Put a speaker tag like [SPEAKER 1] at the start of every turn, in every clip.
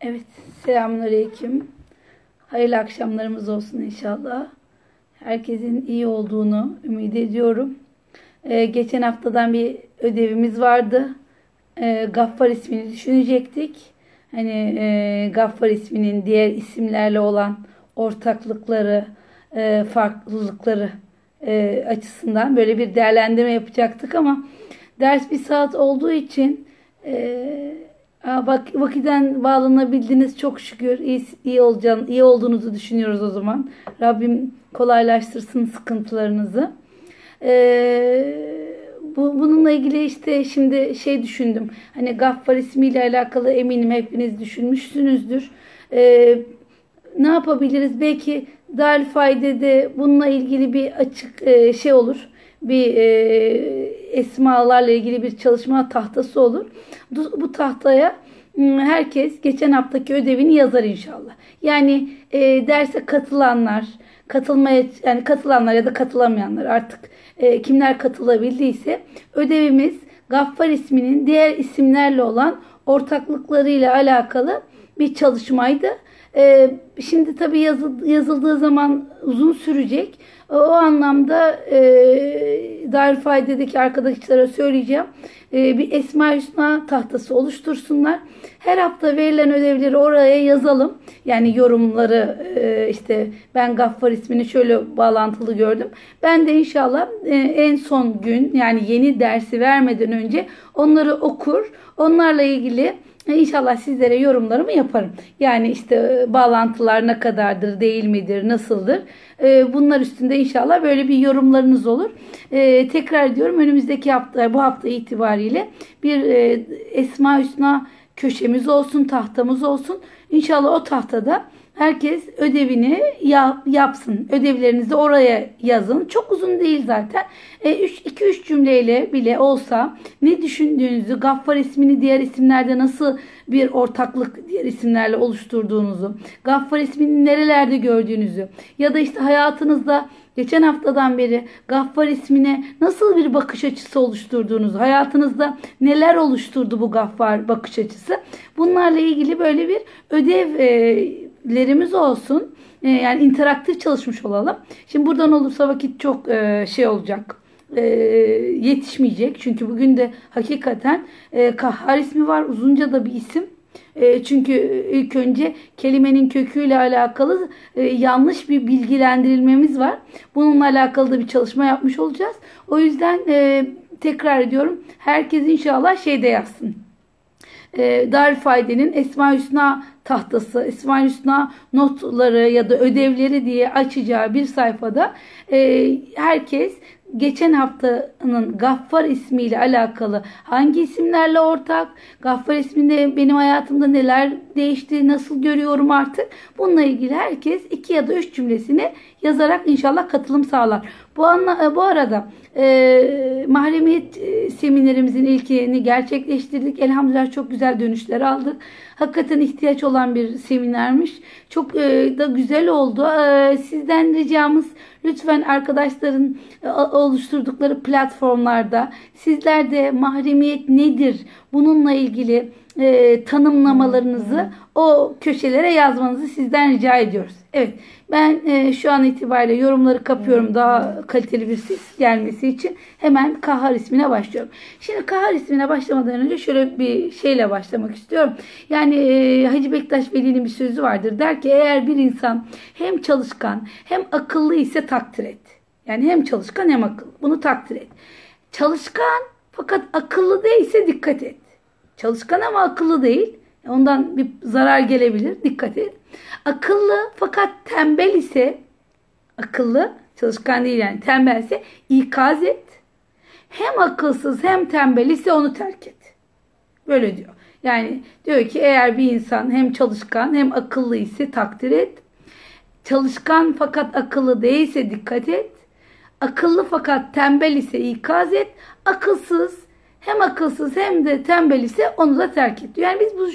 [SPEAKER 1] Evet, selamünaleyküm. Hayırlı akşamlarımız olsun inşallah. Herkesin iyi olduğunu ümit ediyorum. Ee, geçen haftadan bir ödevimiz vardı. Ee, Gaffar ismini düşünecektik. Hani e, Gaffar isminin diğer isimlerle olan ortaklıkları, e, farklılıkları e, açısından böyle bir değerlendirme yapacaktık ama ders bir saat olduğu için e, bak vakitten bağlanabildiniz çok şükür iyi, iyi olacağını, iyi olduğunuzu düşünüyoruz o zaman. Rabbim kolaylaştırsın sıkıntılarınızı. Ee, bu, bununla ilgili işte şimdi şey düşündüm. Hani Gaffar ismiyle alakalı eminim hepiniz düşünmüşsünüzdür. Ee, ne yapabiliriz? Belki Dal Fayde'de bununla ilgili bir açık e, şey olur. Bir e, esmalarla ilgili bir çalışma tahtası olur. Bu, tahtaya herkes geçen haftaki ödevini yazar inşallah. Yani e, derse katılanlar, katılmaya yani katılanlar ya da katılamayanlar artık e, kimler katılabildiyse ödevimiz Gaffar isminin diğer isimlerle olan ortaklıklarıyla alakalı bir çalışmaydı. E, şimdi tabii yazıldığı zaman uzun sürecek. O anlamda e, Darülfayde'deki arkadaşlara söyleyeceğim. E, bir Esma Hüsna tahtası oluştursunlar. Her hafta verilen ödevleri oraya yazalım. Yani yorumları e, işte ben Gaffar ismini şöyle bağlantılı gördüm. Ben de inşallah e, en son gün yani yeni dersi vermeden önce onları okur. Onlarla ilgili İnşallah sizlere yorumlarımı yaparım. Yani işte e, bağlantılar ne kadardır, değil midir, nasıldır? E, bunlar üstünde inşallah böyle bir yorumlarınız olur. E, tekrar ediyorum önümüzdeki hafta, bu hafta itibariyle bir Esma Hüsna köşemiz olsun, tahtamız olsun. İnşallah o tahtada Herkes ödevini yapsın. Ödevlerinizi oraya yazın. Çok uzun değil zaten. 2-3 e, cümleyle bile olsa ne düşündüğünüzü, Gaffar ismini diğer isimlerde nasıl bir ortaklık diğer isimlerle oluşturduğunuzu, Gaffar ismini nerelerde gördüğünüzü ya da işte hayatınızda geçen haftadan beri Gaffar ismine nasıl bir bakış açısı oluşturduğunuzu, hayatınızda neler oluşturdu bu Gaffar bakış açısı. Bunlarla ilgili böyle bir ödev e, lerimiz olsun. E, yani interaktif çalışmış olalım. Şimdi buradan olursa vakit çok e, şey olacak. E, yetişmeyecek. Çünkü bugün de hakikaten e, kahhar ismi var. Uzunca da bir isim. E, çünkü ilk önce kelimenin köküyle alakalı yanlış bir bilgilendirilmemiz var. Bununla alakalı da bir çalışma yapmış olacağız. O yüzden tekrar ediyorum. Herkes inşallah şeyde yazsın. E, Darülfayde'nin Esma Hüsna tahtası, İsmail Hüsna notları ya da ödevleri diye açacağı bir sayfada e, herkes geçen haftanın Gaffar ismiyle alakalı hangi isimlerle ortak, Gaffar isminde benim hayatımda neler değişti, nasıl görüyorum artık. Bununla ilgili herkes iki ya da üç cümlesini yazarak inşallah katılım sağlar. Bu, anla, bu arada e, mahremiyet e, seminerimizin ilkini gerçekleştirdik. Elhamdülillah çok güzel dönüşler aldık. Hakikaten ihtiyaç olan bir seminermiş. Çok e, da güzel oldu. E, sizden ricamız lütfen arkadaşların e, oluşturdukları platformlarda sizler de mahremiyet nedir bununla ilgili e, tanımlamalarınızı o köşelere yazmanızı sizden rica ediyoruz. Evet ben e, şu an itibariyle yorumları kapıyorum daha kaliteli bir ses gelmesi için hemen Kahar ismine başlıyorum. Şimdi Kahar ismine başlamadan önce şöyle bir şeyle başlamak istiyorum. Yani e, Hacı Bektaş Veli'nin bir sözü vardır. Der ki eğer bir insan hem çalışkan hem akıllı ise takdir et. Yani hem çalışkan hem akıllı. Bunu takdir et. Çalışkan fakat akıllı değilse dikkat et. Çalışkan ama akıllı değil. Ondan bir zarar gelebilir. Dikkat et. Akıllı fakat tembel ise akıllı çalışkan değil yani tembelse ikaz et. Hem akılsız hem tembel ise onu terk et. Böyle diyor. Yani diyor ki eğer bir insan hem çalışkan hem akıllı ise takdir et. Çalışkan fakat akıllı değilse dikkat et. Akıllı fakat tembel ise ikaz et. Akılsız hem akılsız hem de tembel ise onu da terk et. Yani biz bu,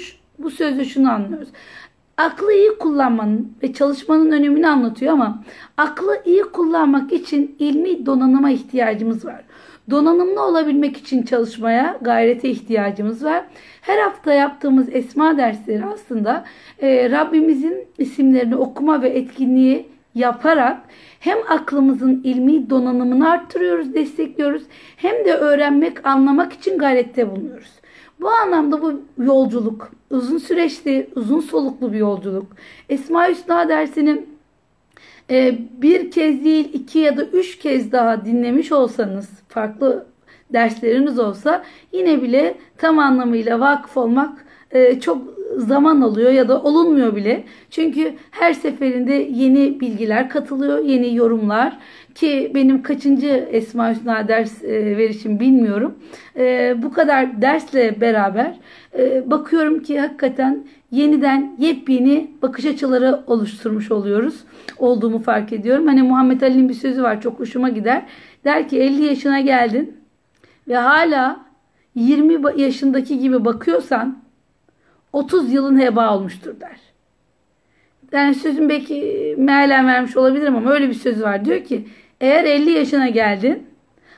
[SPEAKER 1] bu sözü şunu anlıyoruz. Aklı iyi kullanmanın ve çalışmanın önemini anlatıyor ama aklı iyi kullanmak için ilmi donanıma ihtiyacımız var. donanımlı olabilmek için çalışmaya, gayrete ihtiyacımız var. Her hafta yaptığımız esma dersleri aslında e, Rabbimizin isimlerini okuma ve etkinliği yaparak hem aklımızın ilmi donanımını arttırıyoruz, destekliyoruz hem de öğrenmek, anlamak için gayrette bulunuyoruz. Bu anlamda bu yolculuk uzun süreçli, uzun soluklu bir yolculuk. Esma Hüsna dersini e, bir kez değil iki ya da üç kez daha dinlemiş olsanız farklı dersleriniz olsa yine bile tam anlamıyla vakıf olmak e, çok zaman alıyor ya da olunmuyor bile. Çünkü her seferinde yeni bilgiler katılıyor, yeni yorumlar ki benim kaçıncı Esma Hüsna ders e, verişim bilmiyorum. E, bu kadar dersle beraber e, bakıyorum ki hakikaten yeniden yepyeni bakış açıları oluşturmuş oluyoruz. Olduğumu fark ediyorum. Hani Muhammed Ali'nin bir sözü var çok hoşuma gider. Der ki 50 yaşına geldin ve hala 20 yaşındaki gibi bakıyorsan 30 yılın heba olmuştur der. Yani sözüm belki mealen vermiş olabilirim ama öyle bir söz var. Diyor ki eğer 50 yaşına geldin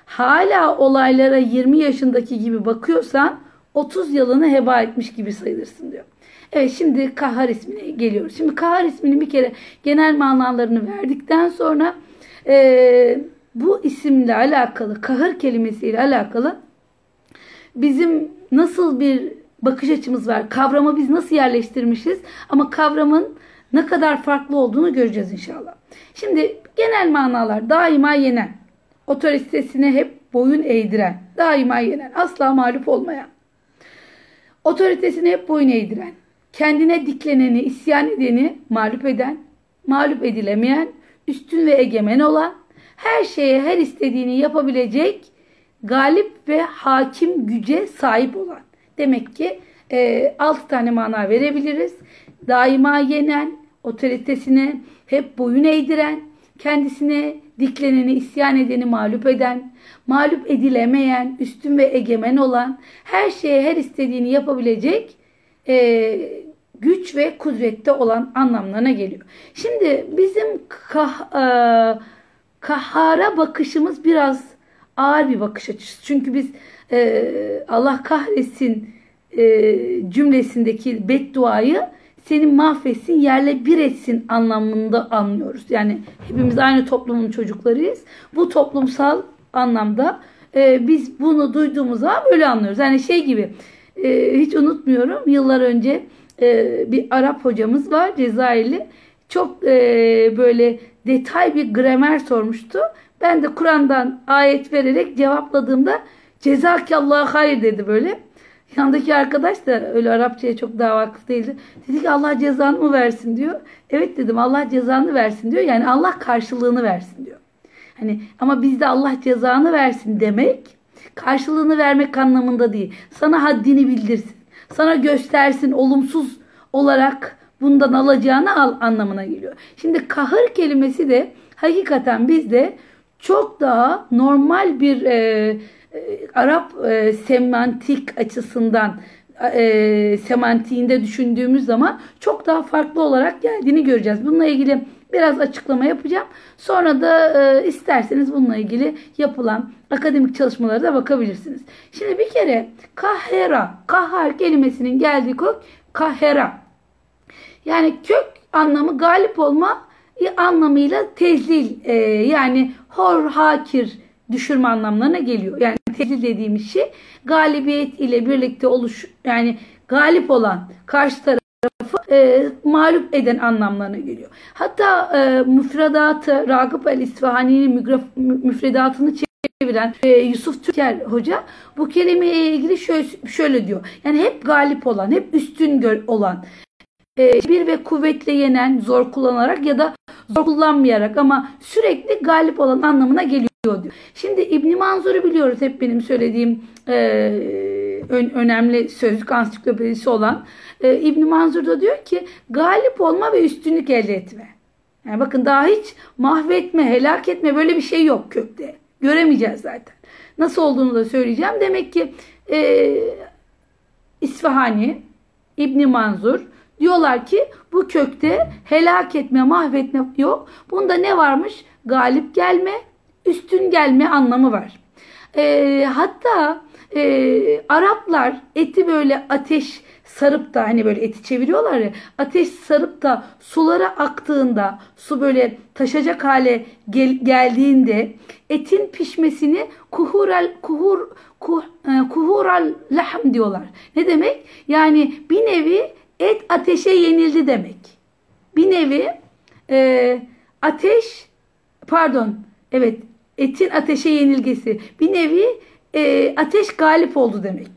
[SPEAKER 1] hala olaylara 20 yaşındaki gibi bakıyorsan 30 yılını heba etmiş gibi sayılırsın diyor. Evet şimdi kahar ismine geliyoruz. Şimdi kahar isminin bir kere genel manalarını verdikten sonra e, bu isimle alakalı kahır kelimesiyle alakalı bizim nasıl bir bakış açımız var. Kavramı biz nasıl yerleştirmişiz ama kavramın ne kadar farklı olduğunu göreceğiz inşallah. Şimdi genel manalar daima yenen, otoritesine hep boyun eğdiren, daima yenen, asla mağlup olmayan, otoritesine hep boyun eğdiren, kendine dikleneni, isyan edeni mağlup eden, mağlup edilemeyen, üstün ve egemen olan, her şeye her istediğini yapabilecek, galip ve hakim güce sahip olan. Demek ki e, 6 tane mana verebiliriz. Daima yenen, otoritesine hep boyun eğdiren, kendisine dikleneni, isyan edeni mağlup eden, mağlup edilemeyen, üstün ve egemen olan, her şeye her istediğini yapabilecek e, güç ve kudrette olan anlamlarına geliyor. Şimdi bizim kah, e, kahara bakışımız biraz ağır bir bakış açısı. Çünkü biz e, Allah kahretsin e, cümlesindeki bedduayı seni mahvetsin, yerle bir etsin anlamında anlıyoruz. Yani hepimiz aynı toplumun çocuklarıyız. Bu toplumsal anlamda e, biz bunu duyduğumuz zaman böyle anlıyoruz. Yani şey gibi e, hiç unutmuyorum yıllar önce e, bir Arap hocamız var Cezayirli. Çok e, böyle detay bir gramer sormuştu. Ben de Kur'an'dan ayet vererek cevapladığımda cezakallah hayır dedi böyle. Yandaki arkadaş da öyle Arapçaya çok daha vakıf değildi. Dedi ki Allah cezanı mı versin diyor. Evet dedim Allah cezanı versin diyor. Yani Allah karşılığını versin diyor. Hani ama bizde Allah cezanı versin demek karşılığını vermek anlamında değil. Sana haddini bildirsin. Sana göstersin olumsuz olarak bundan alacağını al anlamına geliyor. Şimdi kahır kelimesi de hakikaten bizde çok daha normal bir e, Arap e, semantik açısından e, semantiğinde düşündüğümüz zaman çok daha farklı olarak geldiğini göreceğiz. Bununla ilgili biraz açıklama yapacağım. Sonra da e, isterseniz bununla ilgili yapılan akademik çalışmalara da bakabilirsiniz. Şimdi bir kere kahera, kahar kelimesinin geldiği kök kahera. Yani kök anlamı galip olma anlamıyla tezlil e, yani hor hakir düşürme anlamlarına geliyor. Yani tezlil dediğimiz şey galibiyet ile birlikte oluş yani galip olan karşı tarafı e, mağlup eden anlamlarına geliyor. Hatta e, müfredatı Ragıp el İsfahani'nin müfredatını çeviren e, Yusuf Türker Hoca bu kelimeye ilgili şöyle, şöyle diyor. Yani hep galip olan, hep üstün olan, e, bir ve kuvvetle yenen, zor kullanarak ya da zor kullanmayarak ama sürekli galip olan anlamına geliyor diyor. Şimdi İbn Manzur'u biliyoruz hep benim söylediğim e, ön, önemli sözlük ansiklopedisi olan e, İbn Manzur da diyor ki galip olma ve üstünlük elde etme. Yani bakın daha hiç mahvetme, helak etme böyle bir şey yok kökte. Göremeyeceğiz zaten. Nasıl olduğunu da söyleyeceğim. Demek ki e, İsfahani, İbn Manzur Diyorlar ki bu kökte helak etme, mahvetme yok. Bunda ne varmış? Galip gelme, üstün gelme anlamı var. E, hatta e, Araplar eti böyle ateş sarıp da hani böyle eti çeviriyorlar ya ateş sarıp da sulara aktığında su böyle taşacak hale gel, geldiğinde etin pişmesini kuhural kuhur kuh, e, kuhural lahm diyorlar. Ne demek? Yani bir nevi et ateşe yenildi demek. Bir nevi e, ateş pardon evet etin ateşe yenilgesi bir nevi e, ateş galip oldu demek.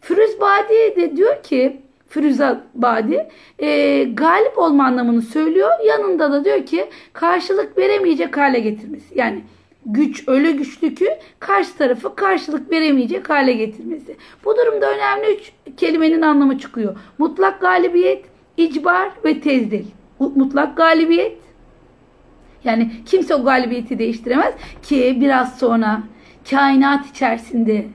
[SPEAKER 1] Firuz Badi de diyor ki Firuza Badi e, galip olma anlamını söylüyor. Yanında da diyor ki karşılık veremeyecek hale getirmesi. Yani güç öyle güçlü ki karşı tarafı karşılık veremeyecek hale getirmesi. Bu durumda önemli üç kelimenin anlamı çıkıyor. Mutlak galibiyet, icbar ve tezdil. Mutlak galibiyet yani kimse o galibiyeti değiştiremez ki biraz sonra kainat içerisinde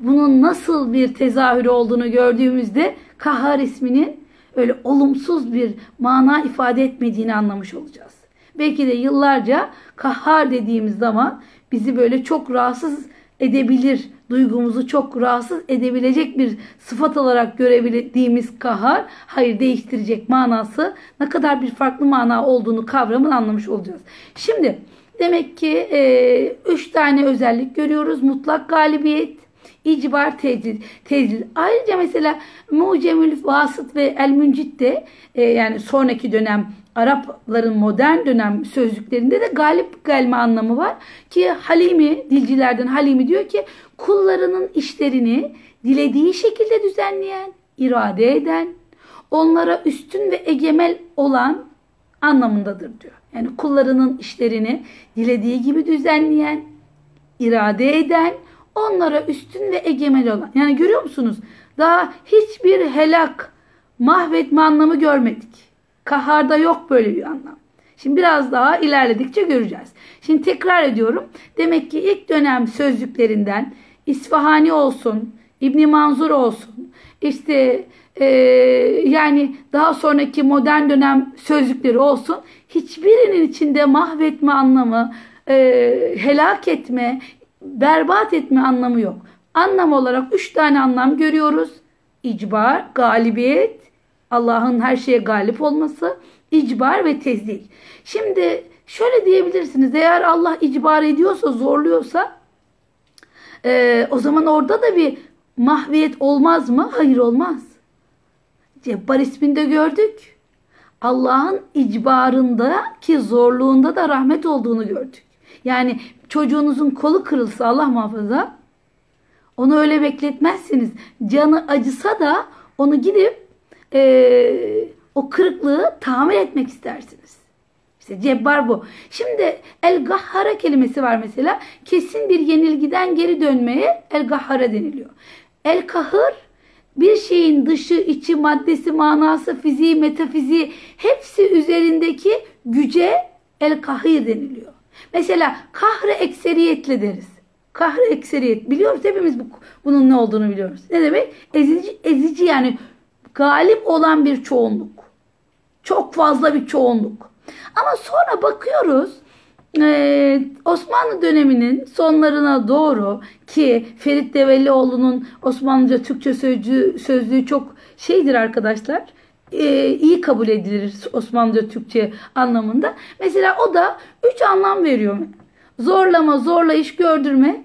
[SPEAKER 1] bunun nasıl bir tezahürü olduğunu gördüğümüzde kahar isminin öyle olumsuz bir mana ifade etmediğini anlamış olacağız. Belki de yıllarca kahar dediğimiz zaman bizi böyle çok rahatsız edebilir, duygumuzu çok rahatsız edebilecek bir sıfat olarak görebildiğimiz kahar, hayır değiştirecek manası ne kadar bir farklı mana olduğunu kavramın anlamış olacağız. Şimdi demek ki e, üç tane özellik görüyoruz. Mutlak galibiyet, icbar tezil, tezil. Ayrıca mesela Mucemül Vasıt ve El Müncit de e, yani sonraki dönem Arapların modern dönem sözlüklerinde de galip gelme anlamı var. Ki Halimi, dilcilerden Halimi diyor ki kullarının işlerini dilediği şekilde düzenleyen, irade eden, onlara üstün ve egemel olan anlamındadır diyor. Yani kullarının işlerini dilediği gibi düzenleyen, irade eden, onlara üstün ve egemel olan. Yani görüyor musunuz? Daha hiçbir helak, mahvetme anlamı görmedik. Kaharda yok böyle bir anlam. Şimdi biraz daha ilerledikçe göreceğiz. Şimdi tekrar ediyorum. Demek ki ilk dönem sözlüklerinden İsfahani olsun, İbni Manzur olsun, işte e, yani daha sonraki modern dönem sözlükleri olsun hiçbirinin içinde mahvetme anlamı, e, helak etme, berbat etme anlamı yok. Anlam olarak üç tane anlam görüyoruz. İcbar, galibiyet, Allah'ın her şeye galip olması, icbar ve tezdil. Şimdi şöyle diyebilirsiniz. Eğer Allah icbar ediyorsa, zorluyorsa e, o zaman orada da bir mahviyet olmaz mı? Hayır olmaz. Cebbar isminde gördük. Allah'ın icbarında ki zorluğunda da rahmet olduğunu gördük. Yani çocuğunuzun kolu kırılsa Allah muhafaza onu öyle bekletmezsiniz. Canı acısa da onu gidip e, o kırıklığı tamir etmek istersiniz. İşte cebbar bu. Şimdi el gahhara kelimesi var mesela. Kesin bir yenilgiden geri dönmeye el gahhara deniliyor. El kahır bir şeyin dışı, içi, maddesi, manası, fiziği, metafiziği hepsi üzerindeki güce el kahir deniliyor. Mesela kahre ekseriyetle deriz. Kahre ekseriyet. Biliyoruz hepimiz bu, bunun ne olduğunu biliyoruz. Ne demek? Ezici, ezici yani galip olan bir çoğunluk. Çok fazla bir çoğunluk. Ama sonra bakıyoruz ee, Osmanlı döneminin sonlarına doğru ki Ferit Devellioğlu'nun Osmanlıca Türkçe sözcüğü, sözlüğü çok şeydir arkadaşlar. E, iyi kabul edilir Osmanlıca Türkçe anlamında. Mesela o da üç anlam veriyor. Zorlama, zorla iş gördürme.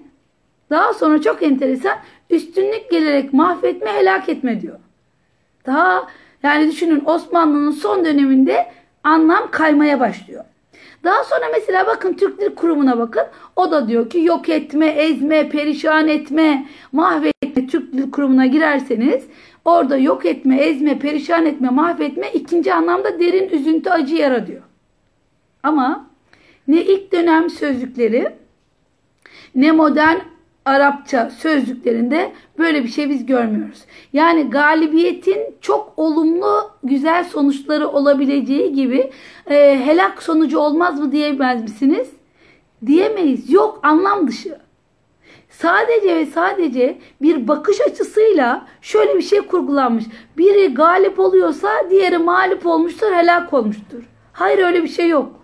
[SPEAKER 1] Daha sonra çok enteresan üstünlük gelerek mahvetme, helak etme diyor. Daha yani düşünün Osmanlı'nın son döneminde anlam kaymaya başlıyor. Daha sonra mesela bakın Türk Dil Kurumu'na bakın. O da diyor ki yok etme, ezme, perişan etme, mahvetme Türk Dil Kurumu'na girerseniz orada yok etme, ezme, perişan etme, mahvetme ikinci anlamda derin üzüntü, acı yara diyor. Ama ne ilk dönem sözlükleri ne modern Arapça sözlüklerinde böyle bir şey biz görmüyoruz. Yani galibiyetin çok olumlu güzel sonuçları olabileceği gibi e, helak sonucu olmaz mı diyemez misiniz? Diyemeyiz. Yok anlam dışı. Sadece ve sadece bir bakış açısıyla şöyle bir şey kurgulanmış. Biri galip oluyorsa diğeri mağlup olmuştur, helak olmuştur. Hayır öyle bir şey yok.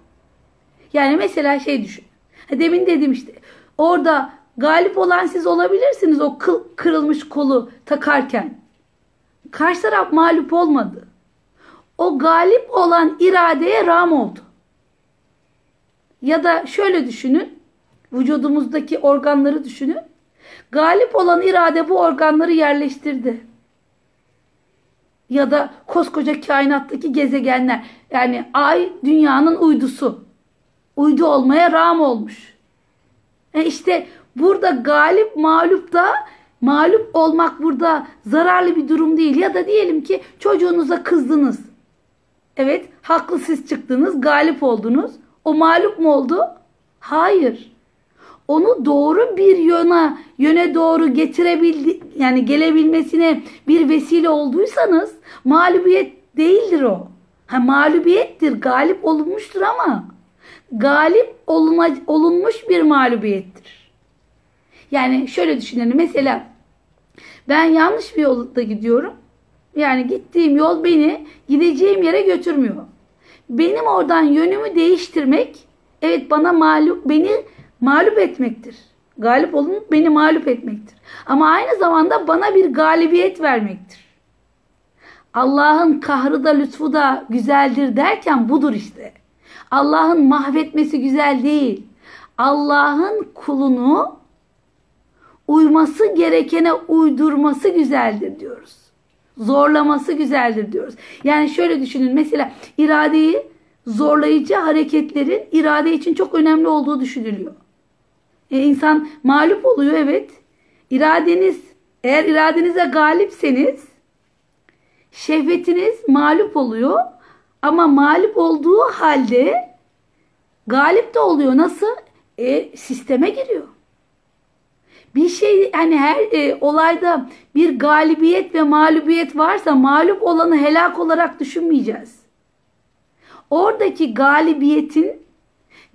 [SPEAKER 1] Yani mesela şey düşün. Demin dedim işte orada galip olan siz olabilirsiniz o kıl, kırılmış kolu takarken. Karşı taraf mağlup olmadı. O galip olan iradeye ram oldu. Ya da şöyle düşünün. Vücudumuzdaki organları düşünün. Galip olan irade bu organları yerleştirdi. Ya da koskoca kainattaki gezegenler. Yani ay dünyanın uydusu. Uydu olmaya ram olmuş. E işte burada galip mağlup da mağlup olmak burada zararlı bir durum değil. Ya da diyelim ki çocuğunuza kızdınız. Evet haklı siz çıktınız galip oldunuz. O mağlup mu oldu? Hayır. Onu doğru bir yöne yöne doğru getirebildi yani gelebilmesine bir vesile olduysanız mağlubiyet değildir o. Ha mağlubiyettir, galip olunmuştur ama galip olunmuş bir mağlubiyettir. Yani şöyle düşünelim mesela ben yanlış bir yolda gidiyorum. Yani gittiğim yol beni gideceğim yere götürmüyor. Benim oradan yönümü değiştirmek evet bana mağlup beni mağlup etmektir. Galip olunup beni mağlup etmektir. Ama aynı zamanda bana bir galibiyet vermektir. Allah'ın kahrı da lütfu da güzeldir derken budur işte. Allah'ın mahvetmesi güzel değil. Allah'ın kulunu uyması gerekene uydurması güzeldir diyoruz. Zorlaması güzeldir diyoruz. Yani şöyle düşünün mesela iradeyi zorlayıcı hareketlerin irade için çok önemli olduğu düşünülüyor. E, insan mağlup oluyor evet. İradeniz eğer iradenize galipseniz şehvetiniz mağlup oluyor ama mağlup olduğu halde galip de oluyor. Nasıl? E, sisteme giriyor. Bir şey hani her e, olayda bir galibiyet ve mağlubiyet varsa mağlup olanı helak olarak düşünmeyeceğiz. Oradaki galibiyetin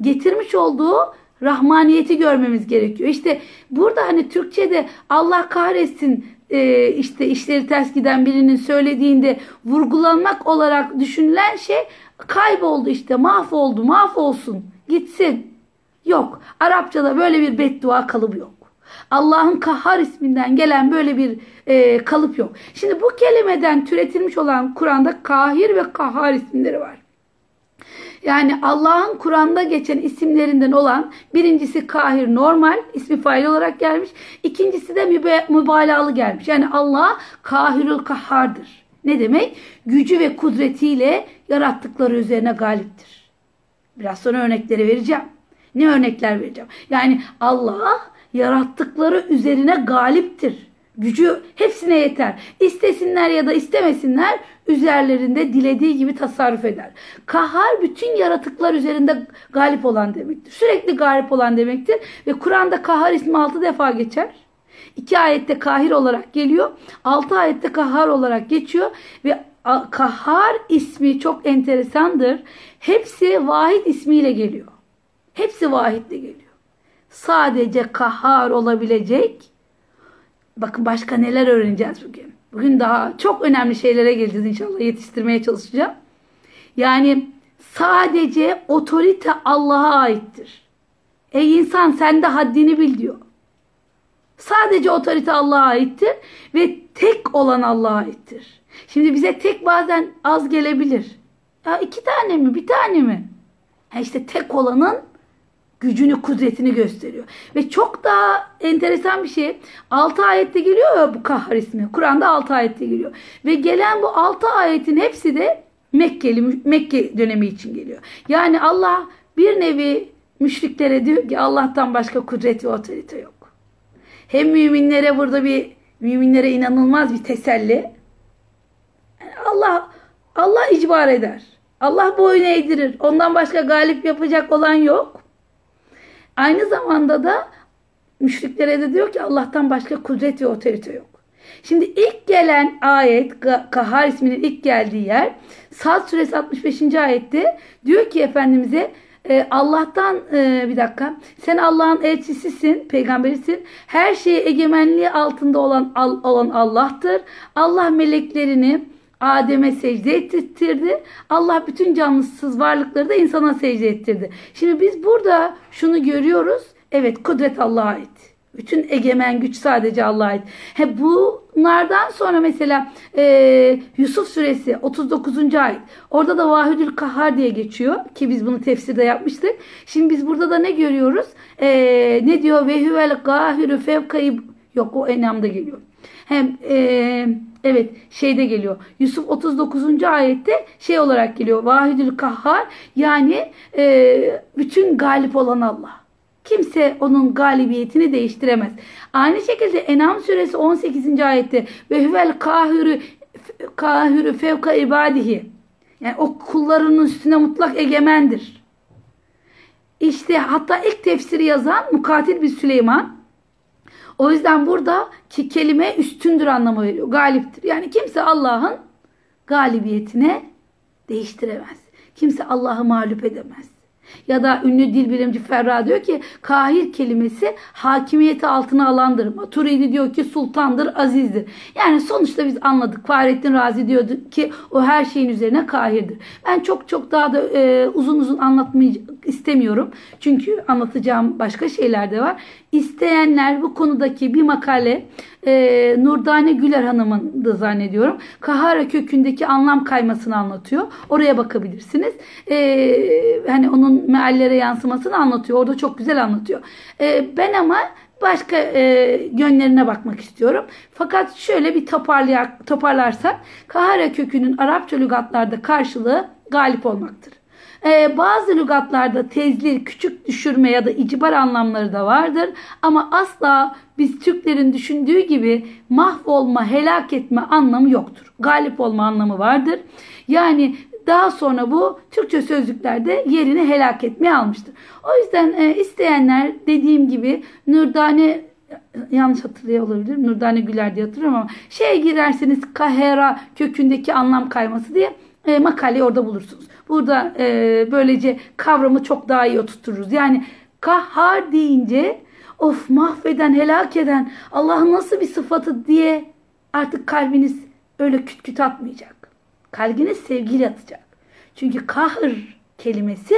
[SPEAKER 1] getirmiş olduğu rahmaniyeti görmemiz gerekiyor. İşte burada hani Türkçe'de Allah kahretsin e, işte işleri ters giden birinin söylediğinde vurgulanmak olarak düşünülen şey kayboldu işte mahvoldu mahvolsun gitsin. Yok Arapçada böyle bir beddua kalıbı yok. Allah'ın kahhar isminden gelen böyle bir e, kalıp yok. Şimdi bu kelimeden türetilmiş olan Kur'an'da kahir ve kahhar isimleri var. Yani Allah'ın Kur'an'da geçen isimlerinden olan birincisi kahir normal ismi fail olarak gelmiş. İkincisi de mübalağalı gelmiş. Yani Allah kahirül kahhardır. Ne demek? Gücü ve kudretiyle yarattıkları üzerine galiptir. Biraz sonra örnekleri vereceğim. Ne örnekler vereceğim? Yani Allah yarattıkları üzerine galiptir. Gücü hepsine yeter. İstesinler ya da istemesinler üzerlerinde dilediği gibi tasarruf eder. Kahar bütün yaratıklar üzerinde galip olan demektir. Sürekli galip olan demektir. Ve Kur'an'da kahar ismi altı defa geçer. İki ayette kahir olarak geliyor. Altı ayette kahar olarak geçiyor. Ve kahar ismi çok enteresandır. Hepsi vahid ismiyle geliyor. Hepsi vahidle geliyor. Sadece kahar olabilecek Bakın başka neler öğreneceğiz bugün. Bugün daha çok önemli şeylere geleceğiz inşallah yetiştirmeye çalışacağım. Yani sadece otorite Allah'a aittir. Ey insan sen de haddini bil diyor. Sadece otorite Allah'a aittir ve tek olan Allah'a aittir. Şimdi bize tek bazen az gelebilir. Ya iki tane mi, bir tane mi? Ya işte tek olanın gücünü, kudretini gösteriyor. Ve çok daha enteresan bir şey. 6 ayette geliyor ya bu kahhar ismi. Kur'an'da 6 ayette geliyor. Ve gelen bu 6 ayetin hepsi de Mekkeli, Mekke dönemi için geliyor. Yani Allah bir nevi müşriklere diyor ki Allah'tan başka kudret ve otorite yok. Hem müminlere burada bir müminlere inanılmaz bir teselli. Allah Allah icbar eder. Allah boyun eğdirir. Ondan başka galip yapacak olan yok. Aynı zamanda da müşriklere de diyor ki Allah'tan başka kudret ve otorite yok. Şimdi ilk gelen ayet Kahar isminin ilk geldiği yer Sad suresi 65. ayette diyor ki Efendimiz'e e, Allah'tan e, bir dakika sen Allah'ın elçisisin peygamberisin her şeye egemenliği altında olan olan Allah'tır Allah meleklerini Adem'e secde ettirdi. Allah bütün canlısız varlıkları da insana secde ettirdi. Şimdi biz burada şunu görüyoruz. Evet kudret Allah'a ait. Bütün egemen güç sadece Allah'a ait. He bunlardan sonra mesela e, Yusuf suresi 39. ayet. Orada da Vahidül Kahhar diye geçiyor ki biz bunu tefsirde yapmıştık. Şimdi biz burada da ne görüyoruz? E, ne diyor? Ve huvel gahirü fevkayı yok o enamda geliyor. Hem e, evet şeyde geliyor. Yusuf 39. ayette şey olarak geliyor. Vahidül Kahhar yani e, bütün galip olan Allah. Kimse onun galibiyetini değiştiremez. Aynı şekilde Enam suresi 18. ayette ve huvel kahürü kahürü fevka ibadihi. Yani o kullarının üstüne mutlak egemendir. İşte hatta ilk tefsiri yazan Mukatil bir Süleyman. O yüzden burada ki kelime üstündür anlamı veriyor. Galiptir. Yani kimse Allah'ın galibiyetine değiştiremez. Kimse Allah'ı mağlup edemez. Ya da ünlü dil bilimci Ferra diyor ki kahir kelimesi hakimiyeti altına alandır. Maturidi diyor ki sultandır, azizdir. Yani sonuçta biz anladık. Fahrettin Razi diyordu ki o her şeyin üzerine kahirdir. Ben çok çok daha da e, uzun uzun anlatmayı istemiyorum. Çünkü anlatacağım başka şeyler de var. İsteyenler bu konudaki bir makale e, Nurdane Güler Hanım'ın da zannediyorum. Kahara kökündeki anlam kaymasını anlatıyor. Oraya bakabilirsiniz. E, hani onun meallere yansımasını anlatıyor. Orada çok güzel anlatıyor. E, ben ama başka e, yönlerine bakmak istiyorum. Fakat şöyle bir toparlayak, toparlarsak Kahara kökünün Arapça lügatlarda karşılığı galip olmaktır. Ee, bazı lügatlarda tezlil, küçük düşürme ya da icibar anlamları da vardır. Ama asla biz Türklerin düşündüğü gibi mahvolma, helak etme anlamı yoktur. Galip olma anlamı vardır. Yani daha sonra bu Türkçe sözlüklerde yerini helak etmeye almıştır. O yüzden e, isteyenler dediğim gibi Nurdane yanlış hatırlıyor olabilir. Nurdane Güler diye hatırlıyorum ama şeye girerseniz kahera kökündeki anlam kayması diye e, makaleyi orada bulursunuz. Burada e, böylece kavramı çok daha iyi oturturuz. Yani kahhar deyince of mahveden, helak eden Allah'ın nasıl bir sıfatı diye artık kalbiniz öyle küt küt atmayacak. Kalbiniz sevgiyle atacak. Çünkü kahır kelimesi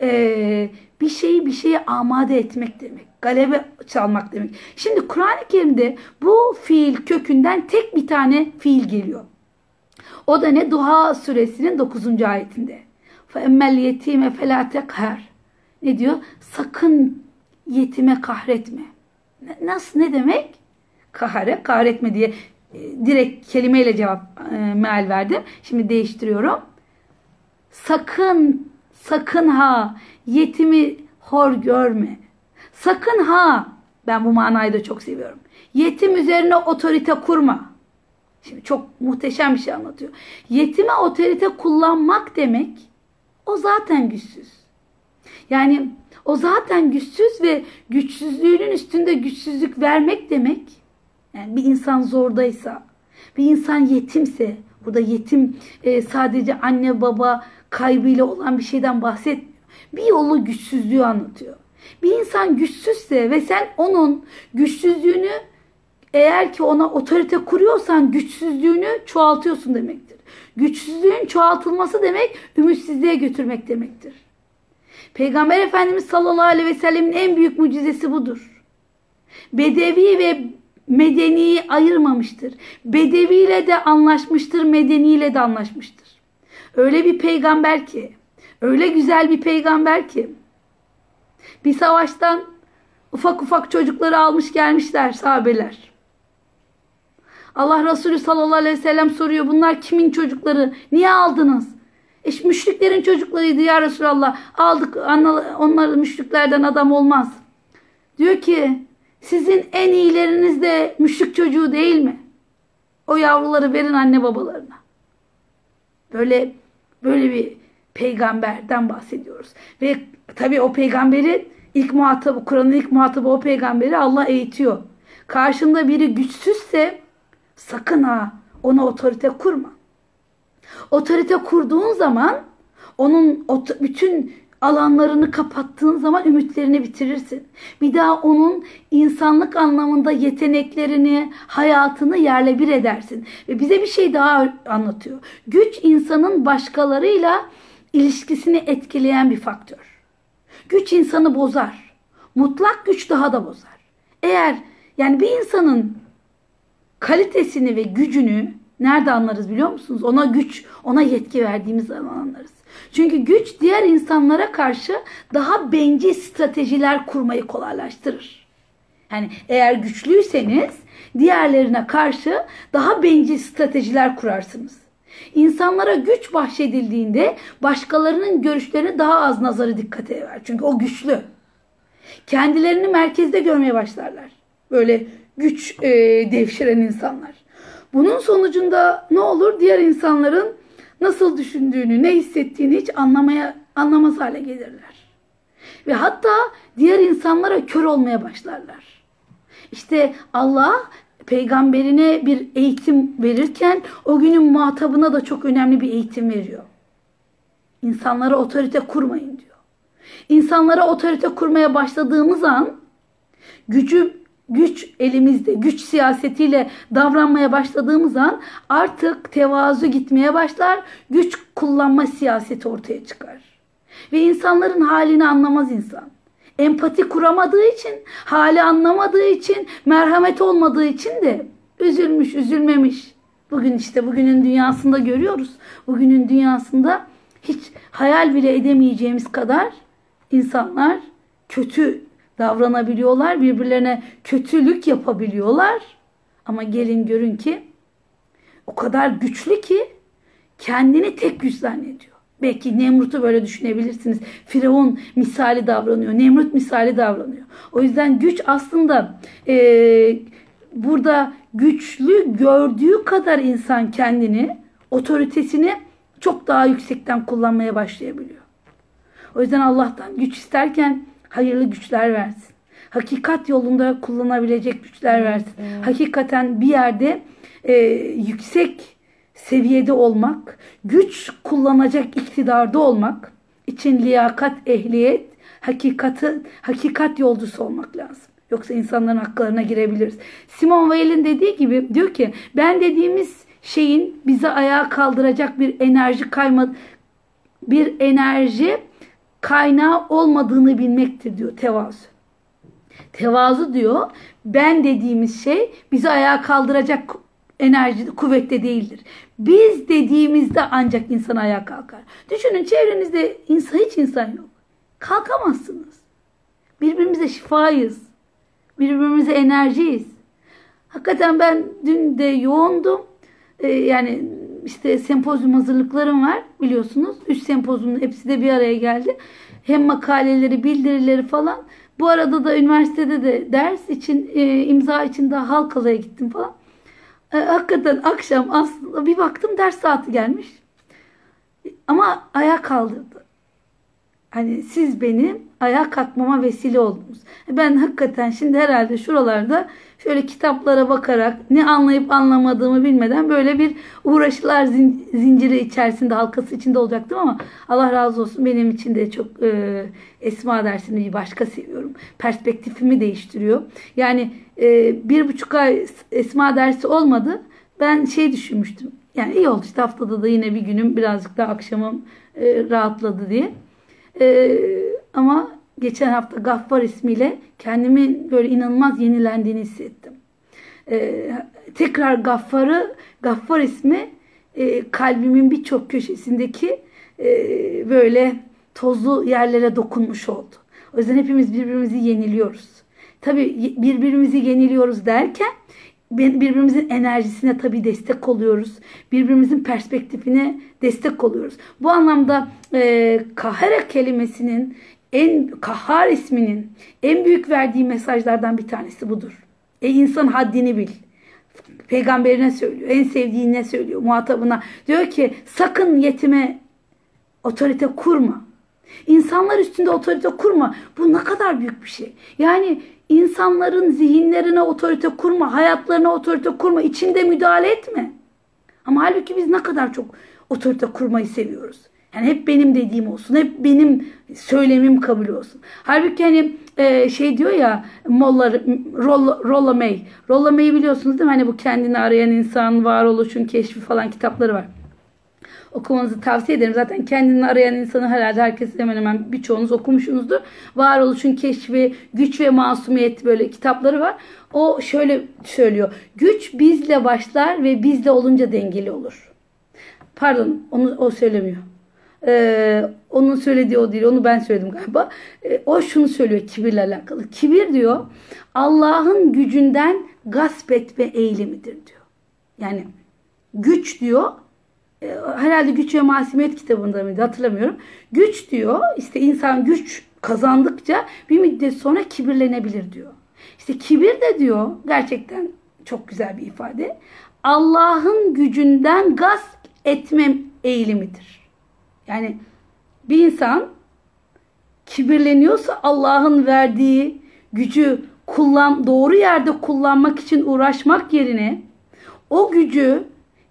[SPEAKER 1] e, bir şeyi bir şeye amade etmek demek. Galebe çalmak demek. Şimdi Kur'an-ı Kerim'de bu fiil kökünden tek bir tane fiil geliyor. O da ne? Duha suresinin 9. ayetinde. فَاَمَّا الْيَت۪يمَ فَلَا تَقْهَرْ Ne diyor? Sakın yetime kahretme. Nasıl? Ne demek? Kahare, kahretme diye e, direkt kelimeyle cevap e, meal verdim. Şimdi değiştiriyorum. Sakın, sakın ha yetimi hor görme. Sakın ha, ben bu manayı da çok seviyorum. Yetim üzerine otorite kurma. Şimdi çok muhteşem bir şey anlatıyor. Yetime otorite kullanmak demek o zaten güçsüz. Yani o zaten güçsüz ve güçsüzlüğünün üstünde güçsüzlük vermek demek. Yani bir insan zordaysa, bir insan yetimse, burada yetim e, sadece anne baba kaybıyla olan bir şeyden bahsetmiyor. Bir yolu güçsüzlüğü anlatıyor. Bir insan güçsüzse ve sen onun güçsüzlüğünü eğer ki ona otorite kuruyorsan güçsüzlüğünü çoğaltıyorsun demektir. Güçsüzlüğün çoğaltılması demek ümitsizliğe götürmek demektir. Peygamber Efendimiz sallallahu aleyhi ve sellemin en büyük mucizesi budur. Bedevi ve medeniyi ayırmamıştır. Bedeviyle de anlaşmıştır, medeniyle de anlaşmıştır. Öyle bir peygamber ki, öyle güzel bir peygamber ki, bir savaştan ufak ufak çocukları almış gelmişler sahabeler. Allah Resulü sallallahu aleyhi ve sellem soruyor bunlar kimin çocukları? Niye aldınız? E, müşriklerin çocuklarıydı ya Resulallah. Aldık onlar müşriklerden adam olmaz. Diyor ki sizin en iyileriniz de müşrik çocuğu değil mi? O yavruları verin anne babalarına. Böyle böyle bir peygamberden bahsediyoruz. Ve tabii o peygamberin ilk muhatabı, Kur'an'ın ilk muhatabı o peygamberi Allah eğitiyor. Karşında biri güçsüzse Sakın ha ona otorite kurma. Otorite kurduğun zaman onun bütün alanlarını kapattığın zaman ümitlerini bitirirsin. Bir daha onun insanlık anlamında yeteneklerini, hayatını yerle bir edersin. Ve bize bir şey daha anlatıyor. Güç insanın başkalarıyla ilişkisini etkileyen bir faktör. Güç insanı bozar. Mutlak güç daha da bozar. Eğer yani bir insanın kalitesini ve gücünü nerede anlarız biliyor musunuz? Ona güç, ona yetki verdiğimiz zaman anlarız. Çünkü güç diğer insanlara karşı daha bencil stratejiler kurmayı kolaylaştırır. Yani eğer güçlüyseniz diğerlerine karşı daha bencil stratejiler kurarsınız. İnsanlara güç bahşedildiğinde başkalarının görüşlerini daha az nazarı dikkate ver. Çünkü o güçlü. Kendilerini merkezde görmeye başlarlar. Böyle güç e, devşiren insanlar. Bunun sonucunda ne olur? Diğer insanların nasıl düşündüğünü, ne hissettiğini hiç anlamaya anlamaz hale gelirler. Ve hatta diğer insanlara kör olmaya başlarlar. İşte Allah peygamberine bir eğitim verirken o günün muhatabına da çok önemli bir eğitim veriyor. İnsanlara otorite kurmayın diyor. İnsanlara otorite kurmaya başladığımız an gücü güç elimizde, güç siyasetiyle davranmaya başladığımız an artık tevazu gitmeye başlar, güç kullanma siyaseti ortaya çıkar. Ve insanların halini anlamaz insan. Empati kuramadığı için, hali anlamadığı için, merhamet olmadığı için de üzülmüş, üzülmemiş. Bugün işte bugünün dünyasında görüyoruz. Bugünün dünyasında hiç hayal bile edemeyeceğimiz kadar insanlar kötü davranabiliyorlar. Birbirlerine kötülük yapabiliyorlar. Ama gelin görün ki o kadar güçlü ki kendini tek güç zannediyor. Belki Nemrut'u böyle düşünebilirsiniz. Firavun misali davranıyor. Nemrut misali davranıyor. O yüzden güç aslında e, burada güçlü gördüğü kadar insan kendini, otoritesini çok daha yüksekten kullanmaya başlayabiliyor. O yüzden Allah'tan güç isterken hayırlı güçler versin. Hakikat yolunda kullanabilecek güçler versin. Evet. Hakikaten bir yerde e, yüksek seviyede olmak, güç kullanacak iktidarda olmak için liyakat, ehliyet, hakikati, hakikat yolcusu olmak lazım. Yoksa insanların haklarına girebiliriz. Simon Weil'in dediği gibi diyor ki ben dediğimiz şeyin bize ayağa kaldıracak bir enerji kayma bir enerji kaynağı olmadığını bilmektir diyor tevazu. Tevazu diyor ben dediğimiz şey bizi ayağa kaldıracak enerji kuvvette değildir. Biz dediğimizde ancak insan ayağa kalkar. Düşünün çevrenizde insan, hiç insan yok. Kalkamazsınız. Birbirimize şifayız. Birbirimize enerjiyiz. Hakikaten ben dün de yoğundum. Ee, yani işte sempozyum hazırlıklarım var biliyorsunuz. Üç sempozyumun hepsi de bir araya geldi. Hem makaleleri, bildirileri falan. Bu arada da üniversitede de ders için, e, imza için daha Halkalı'ya gittim falan. E, hakikaten akşam aslında bir baktım ders saati gelmiş. Ama ayağa kaldırdı. Hani siz benim ayağa kalkmama vesile oldunuz. Ben hakikaten şimdi herhalde şuralarda şöyle kitaplara bakarak ne anlayıp anlamadığımı bilmeden böyle bir uğraşılar zinciri içerisinde halkası içinde olacaktım ama Allah razı olsun benim için de çok e, esma dersini başka seviyorum. Perspektifimi değiştiriyor. Yani e, bir buçuk ay esma dersi olmadı. Ben şey düşünmüştüm. Yani iyi oldu işte haftada da yine bir günüm birazcık daha akşamım e, rahatladı diye. E, ama geçen hafta Gaffar ismiyle kendimi böyle inanılmaz yenilendiğini hissettim. Ee, tekrar Gaffar'ı, Gaffar ismi e, kalbimin birçok köşesindeki e, böyle tozlu yerlere dokunmuş oldu. O yüzden hepimiz birbirimizi yeniliyoruz. Tabii birbirimizi yeniliyoruz derken birbirimizin enerjisine tabii destek oluyoruz. Birbirimizin perspektifine destek oluyoruz. Bu anlamda e, kahara kelimesinin en kahhar isminin en büyük verdiği mesajlardan bir tanesi budur. E insan haddini bil. Peygamberine söylüyor. En sevdiğine söylüyor muhatabına. Diyor ki sakın yetime otorite kurma. İnsanlar üstünde otorite kurma. Bu ne kadar büyük bir şey. Yani insanların zihinlerine otorite kurma, hayatlarına otorite kurma, içinde müdahale etme. Ama halbuki biz ne kadar çok otorite kurmayı seviyoruz. Yani hep benim dediğim olsun. Hep benim söylemim kabul olsun. Halbuki hani e, şey diyor ya Molla, Rolla, Rolla May. Rolla May'i biliyorsunuz değil mi? Hani bu kendini arayan insan, varoluşun keşfi falan kitapları var. Okumanızı tavsiye ederim. Zaten kendini arayan insanı herhalde herkes hemen hemen birçoğunuz okumuşsunuzdur. Varoluşun keşfi, güç ve masumiyet böyle kitapları var. O şöyle söylüyor. Güç bizle başlar ve bizle olunca dengeli olur. Pardon onu o söylemiyor. Ee, onun söylediği o değil. Onu ben söyledim galiba. Ee, o şunu söylüyor kibirle alakalı. Kibir diyor Allah'ın gücünden gasp etme eğilimidir diyor. Yani güç diyor e, herhalde güç ve masumiyet kitabında mıydı hatırlamıyorum. Güç diyor işte insan güç kazandıkça bir müddet sonra kibirlenebilir diyor. İşte kibir de diyor gerçekten çok güzel bir ifade. Allah'ın gücünden gasp etme eğilimidir. Yani bir insan kibirleniyorsa Allah'ın verdiği gücü kullan doğru yerde kullanmak için uğraşmak yerine o gücü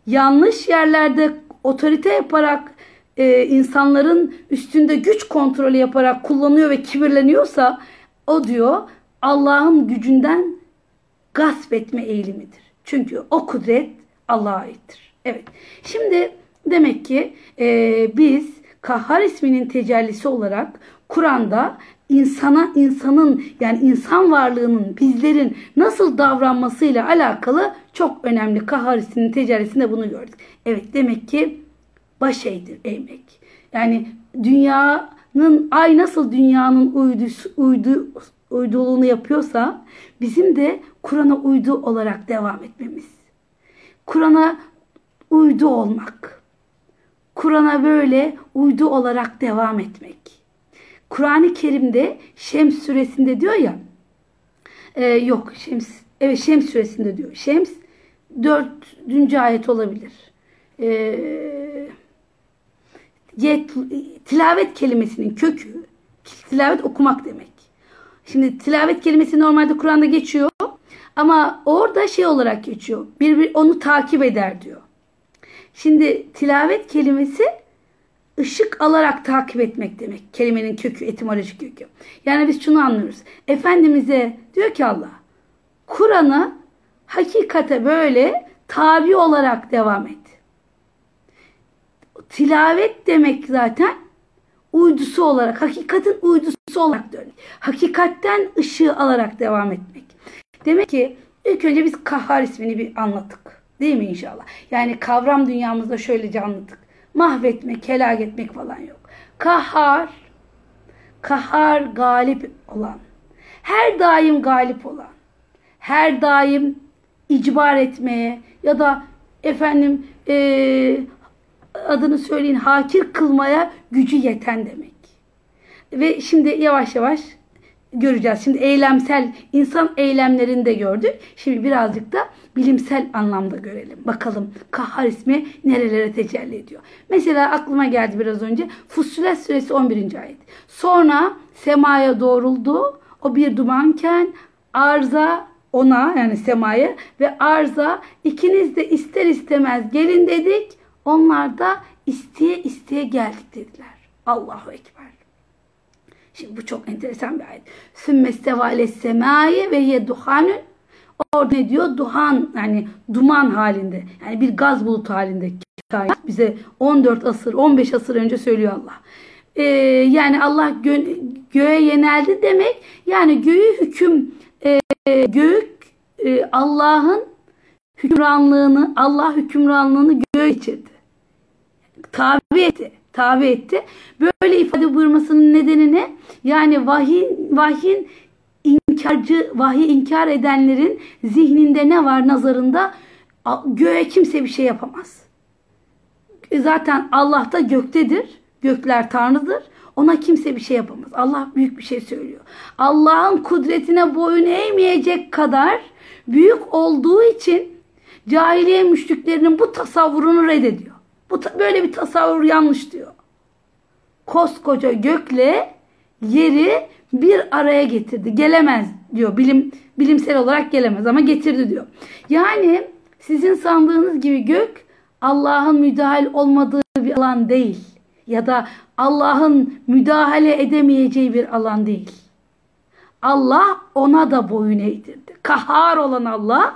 [SPEAKER 1] yanlış yerlerde otorite yaparak e, insanların üstünde güç kontrolü yaparak kullanıyor ve kibirleniyorsa o diyor Allah'ın gücünden gasp etme eğilimidir. Çünkü o kudret Allah'a aittir. Evet. Şimdi demek ki e, biz Kahhar isminin tecellisi olarak Kur'an'da insana insanın yani insan varlığının bizlerin nasıl davranmasıyla alakalı çok önemli Kahhar isminin tecellisinde bunu gördük. Evet demek ki baş eğdir eğmek. Yani dünyanın ay nasıl dünyanın uydusu, uydu, uyduluğunu yapıyorsa bizim de Kur'an'a uydu olarak devam etmemiz. Kur'an'a uydu olmak. Kur'an'a böyle uydu olarak devam etmek. Kur'an-ı Kerim'de Şems suresinde diyor ya e, yok Şems evet Şems suresinde diyor. Şems dördüncü ayet olabilir. E, yet, tilavet kelimesinin kökü tilavet okumak demek. Şimdi tilavet kelimesi normalde Kur'an'da geçiyor ama orada şey olarak geçiyor. Bir, bir onu takip eder diyor. Şimdi tilavet kelimesi ışık alarak takip etmek demek. Kelimenin kökü, etimolojik kökü. Yani biz şunu anlıyoruz. Efendimiz'e diyor ki Allah, Kur'an'ı hakikate böyle tabi olarak devam et. Tilavet demek zaten uydusu olarak, hakikatin uydusu olarak dönmek. Hakikatten ışığı alarak devam etmek. Demek ki ilk önce biz kahhar ismini bir anlattık. Değil mi inşallah? Yani kavram dünyamızda şöylece anladık. Mahvetmek, helak etmek falan yok. Kahhar, kahhar galip olan, her daim galip olan, her daim icbar etmeye ya da efendim e, adını söyleyin hakir kılmaya gücü yeten demek. Ve şimdi yavaş yavaş göreceğiz. Şimdi eylemsel insan eylemlerini de gördük. Şimdi birazcık da bilimsel anlamda görelim. Bakalım kahhar ismi nerelere tecelli ediyor. Mesela aklıma geldi biraz önce Fussilet suresi 11. ayet. Sonra semaya doğruldu. O bir dumanken arza ona yani semaya ve arza ikiniz de ister istemez gelin dedik. Onlar da isteye isteye geldik dediler. Allahu Ekber. Şimdi bu çok enteresan bir ayet. Sümme sevale semaye ve ye duhanün Orada ne diyor? Duhan yani duman halinde. Yani bir gaz bulut halinde. Bize 14 asır 15 asır önce söylüyor Allah. Ee, yani Allah gö göğe yeneldi demek. Yani göğü hüküm e, gök e, Allah'ın hükümranlığını Allah hükümranlığını göğe geçirdi. Tabi etti tabi etti. Böyle ifade buyurmasının nedeni ne? Yani vahyin, vahyin inkarcı, vahiy inkar edenlerin zihninde ne var nazarında? Göğe kimse bir şey yapamaz. E zaten Allah da göktedir. Gökler Tanrı'dır. Ona kimse bir şey yapamaz. Allah büyük bir şey söylüyor. Allah'ın kudretine boyun eğmeyecek kadar büyük olduğu için cahiliye müşriklerinin bu tasavvurunu reddediyor. Bu böyle bir tasavvur yanlış diyor. Koskoca gökle yeri bir araya getirdi. Gelemez diyor. Bilim bilimsel olarak gelemez ama getirdi diyor. Yani sizin sandığınız gibi gök Allah'ın müdahil olmadığı bir alan değil ya da Allah'ın müdahale edemeyeceği bir alan değil. Allah ona da boyun eğdirdi. Kahhar olan Allah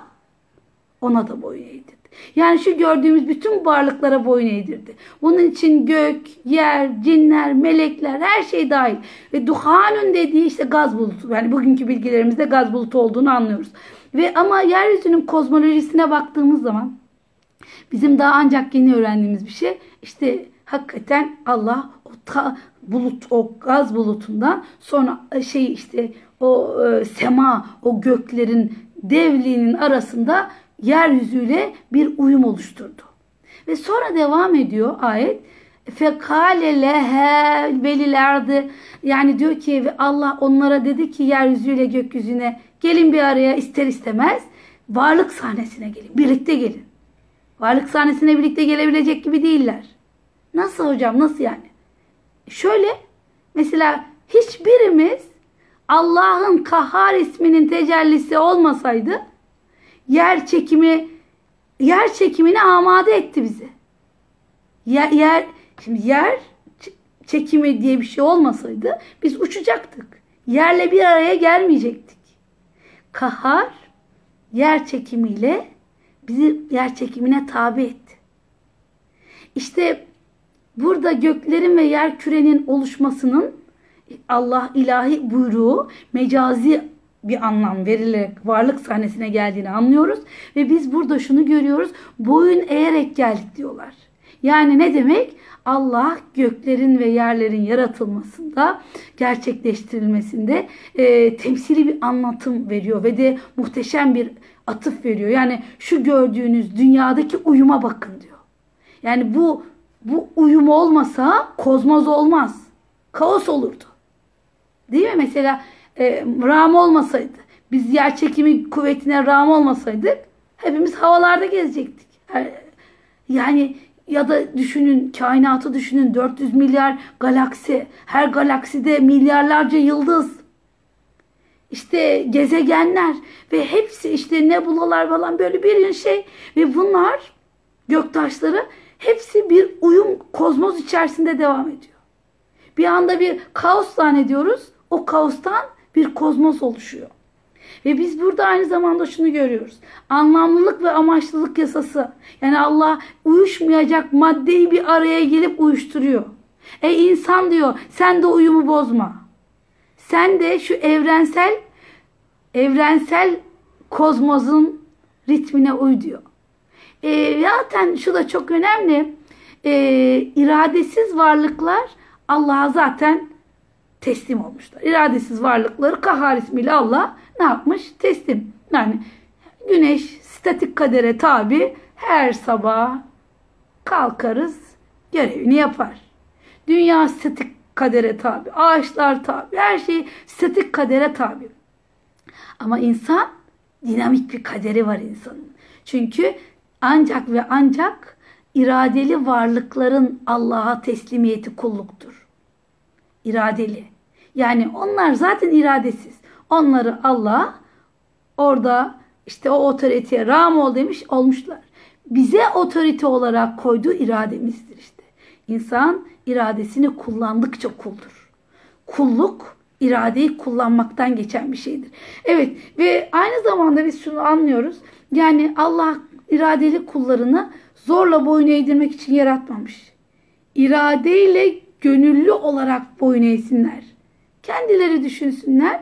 [SPEAKER 1] ona da boyun eğdirdi. Yani şu gördüğümüz bütün varlıklara boyun eğdirdi. Bunun için gök, yer, cinler, melekler her şey dahil. Ve duhanun dediği işte gaz bulutu. Yani bugünkü bilgilerimizde gaz bulutu olduğunu anlıyoruz. Ve ama yeryüzünün kozmolojisine baktığımız zaman bizim daha ancak yeni öğrendiğimiz bir şey işte hakikaten Allah o ta, bulut o gaz bulutundan sonra şey işte o e, sema o göklerin devliğinin arasında yeryüzüyle bir uyum oluşturdu. Ve sonra devam ediyor ayet. Fekale lehe velilerdi. Yani diyor ki Allah onlara dedi ki yeryüzüyle gökyüzüne gelin bir araya ister istemez varlık sahnesine gelin. Birlikte gelin. Varlık sahnesine birlikte gelebilecek gibi değiller. Nasıl hocam? Nasıl yani? Şöyle mesela hiçbirimiz Allah'ın kahhar isminin tecellisi olmasaydı yer çekimi yer çekimine amade etti bizi. Yer, yer şimdi yer çekimi diye bir şey olmasaydı biz uçacaktık. Yerle bir araya gelmeyecektik. Kahar yer çekimiyle bizi yer çekimine tabi etti. İşte burada göklerin ve yer kürenin oluşmasının Allah ilahi buyruğu mecazi bir anlam verilerek varlık sahnesine geldiğini anlıyoruz. Ve biz burada şunu görüyoruz. Boyun eğerek geldik diyorlar. Yani ne demek? Allah göklerin ve yerlerin yaratılmasında, gerçekleştirilmesinde e, temsili bir anlatım veriyor ve de muhteşem bir atıf veriyor. Yani şu gördüğünüz dünyadaki uyuma bakın diyor. Yani bu bu uyum olmasa kozmoz olmaz. Kaos olurdu. Değil mi? Mesela e, ram olmasaydı, biz yer çekimi kuvvetine ram olmasaydık hepimiz havalarda gezecektik. Yani ya da düşünün kainatı düşünün 400 milyar galaksi. Her galakside milyarlarca yıldız. İşte gezegenler ve hepsi işte nebulalar falan böyle bir şey ve bunlar göktaşları hepsi bir uyum kozmos içerisinde devam ediyor. Bir anda bir kaos zannediyoruz. O kaostan bir kozmos oluşuyor. Ve biz burada aynı zamanda şunu görüyoruz. Anlamlılık ve amaçlılık yasası. Yani Allah uyuşmayacak maddeyi bir araya gelip uyuşturuyor. Ey insan diyor sen de uyumu bozma. Sen de şu evrensel evrensel kozmosun ritmine uy diyor. E, zaten şu da çok önemli. E, iradesiz varlıklar Allah'a zaten teslim olmuşlar. İradesiz varlıkları kahar ismiyle Allah ne yapmış? Teslim. Yani güneş statik kadere tabi her sabah kalkarız görevini yapar. Dünya statik kadere tabi. Ağaçlar tabi. Her şey statik kadere tabi. Ama insan dinamik bir kaderi var insanın. Çünkü ancak ve ancak iradeli varlıkların Allah'a teslimiyeti kulluktur. İradeli. Yani onlar zaten iradesiz. Onları Allah orada işte o otoriteye ram ol demiş olmuşlar. Bize otorite olarak koyduğu irademizdir işte. İnsan iradesini kullandıkça kuldur. Kulluk iradeyi kullanmaktan geçen bir şeydir. Evet ve aynı zamanda biz şunu anlıyoruz. Yani Allah iradeli kullarını zorla boyun eğdirmek için yaratmamış. İradeyle gönüllü olarak boyun eğsinler. Kendileri düşünsünler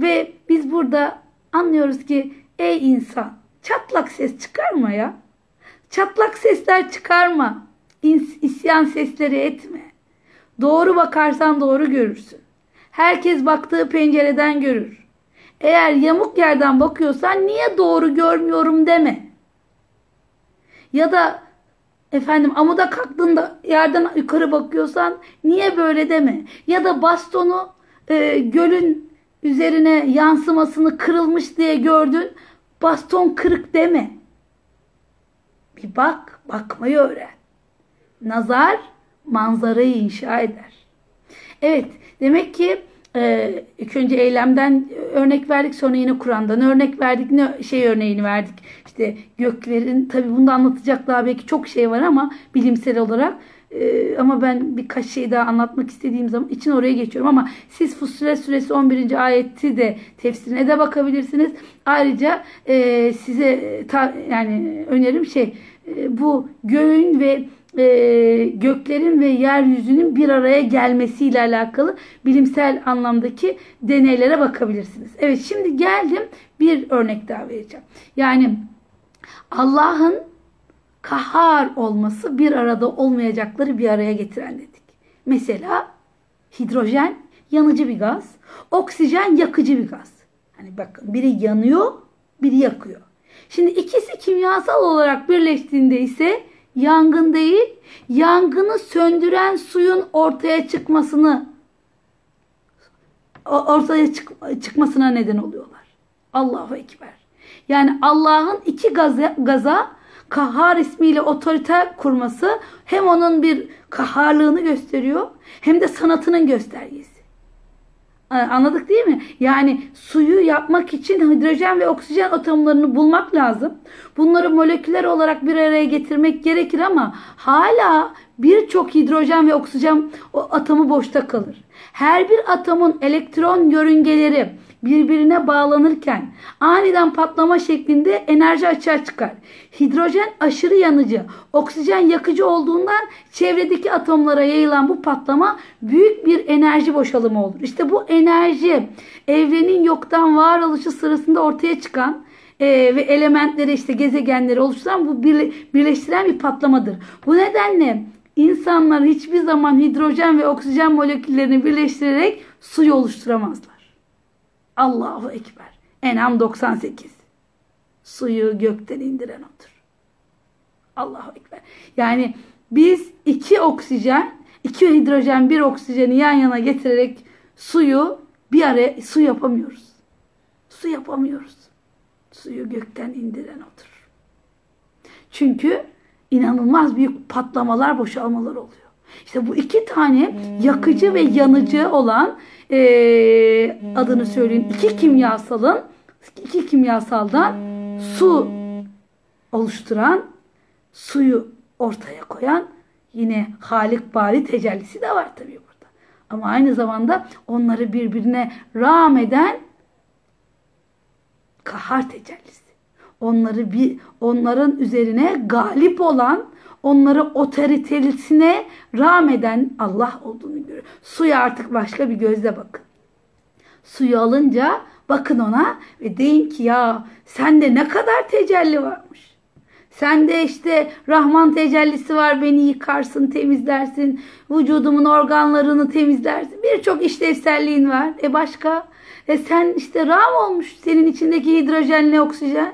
[SPEAKER 1] ve biz burada anlıyoruz ki ey insan çatlak ses çıkarma ya. Çatlak sesler çıkarma. İsyan sesleri etme. Doğru bakarsan doğru görürsün. Herkes baktığı pencereden görür. Eğer yamuk yerden bakıyorsan niye doğru görmüyorum deme. Ya da efendim amuda kalktığında yerden yukarı bakıyorsan niye böyle deme. Ya da bastonu e, gölün üzerine yansımasını kırılmış diye gördün. Baston kırık deme. Bir bak, bakmayı öğren. Nazar manzarayı inşa eder. Evet, demek ki e, ilk önce eylemden örnek verdik sonra yine Kur'an'dan örnek verdik ne şey örneğini verdik işte göklerin tabi bunda anlatacak daha belki çok şey var ama bilimsel olarak Ee, ama ben birkaç şey daha anlatmak istediğim zaman için oraya geçiyorum. Ama siz Fussilet suresi 11. ayeti de tefsirine de bakabilirsiniz. Ayrıca e, size ta, yani önerim şey e, bu göğün ve e, göklerin ve yeryüzünün bir araya gelmesiyle alakalı bilimsel anlamdaki deneylere bakabilirsiniz. Evet şimdi geldim bir örnek daha vereceğim. Yani Allah'ın kahar olması bir arada olmayacakları bir araya getiren dedik. Mesela hidrojen yanıcı bir gaz, oksijen yakıcı bir gaz. Hani bakın biri yanıyor, biri yakıyor. Şimdi ikisi kimyasal olarak birleştiğinde ise yangın değil, yangını söndüren suyun ortaya çıkmasını ortaya çık, çıkmasına neden oluyorlar. Allahu Ekber. Yani Allah'ın iki gaza, gaza kahhar ismiyle otorite kurması hem onun bir kahharlığını gösteriyor hem de sanatının göstergesi. Anladık değil mi? Yani suyu yapmak için hidrojen ve oksijen atomlarını bulmak lazım. Bunları moleküler olarak bir araya getirmek gerekir ama hala birçok hidrojen ve oksijen atomu boşta kalır. Her bir atomun elektron yörüngeleri birbirine bağlanırken aniden patlama şeklinde enerji açığa çıkar. Hidrojen aşırı yanıcı, oksijen yakıcı olduğundan çevredeki atomlara yayılan bu patlama büyük bir enerji boşalımı olur. İşte bu enerji evrenin yoktan varoluşu sırasında ortaya çıkan e, ve elementleri işte gezegenleri oluşturan bu birleştiren bir patlamadır. Bu nedenle insanlar hiçbir zaman hidrojen ve oksijen moleküllerini birleştirerek suyu oluşturamazlar. Allahu Ekber. Enam 98. Suyu gökten indiren odur. Allahu Ekber. Yani biz iki oksijen, iki hidrojen, bir oksijeni yan yana getirerek suyu bir araya su yapamıyoruz. Su yapamıyoruz. Suyu gökten indiren odur. Çünkü inanılmaz büyük patlamalar, boşalmalar oluyor. İşte bu iki tane yakıcı ve yanıcı olan e, adını söyleyeyim iki kimyasalın iki kimyasaldan su oluşturan suyu ortaya koyan yine Halik Bari tecellisi de var tabii burada. Ama aynı zamanda onları birbirine rağm eden kahar tecellisi. Onları bir onların üzerine galip olan onları otoritesine rağmeden Allah olduğunu görüyor. Suya artık başka bir gözle bakın. Suyu alınca bakın ona ve deyin ki ya sende ne kadar tecelli varmış. Sende işte Rahman tecellisi var beni yıkarsın, temizlersin. Vücudumun organlarını temizlersin. Birçok işlevselliğin var. E başka? E sen işte Ram olmuş senin içindeki hidrojenle oksijen.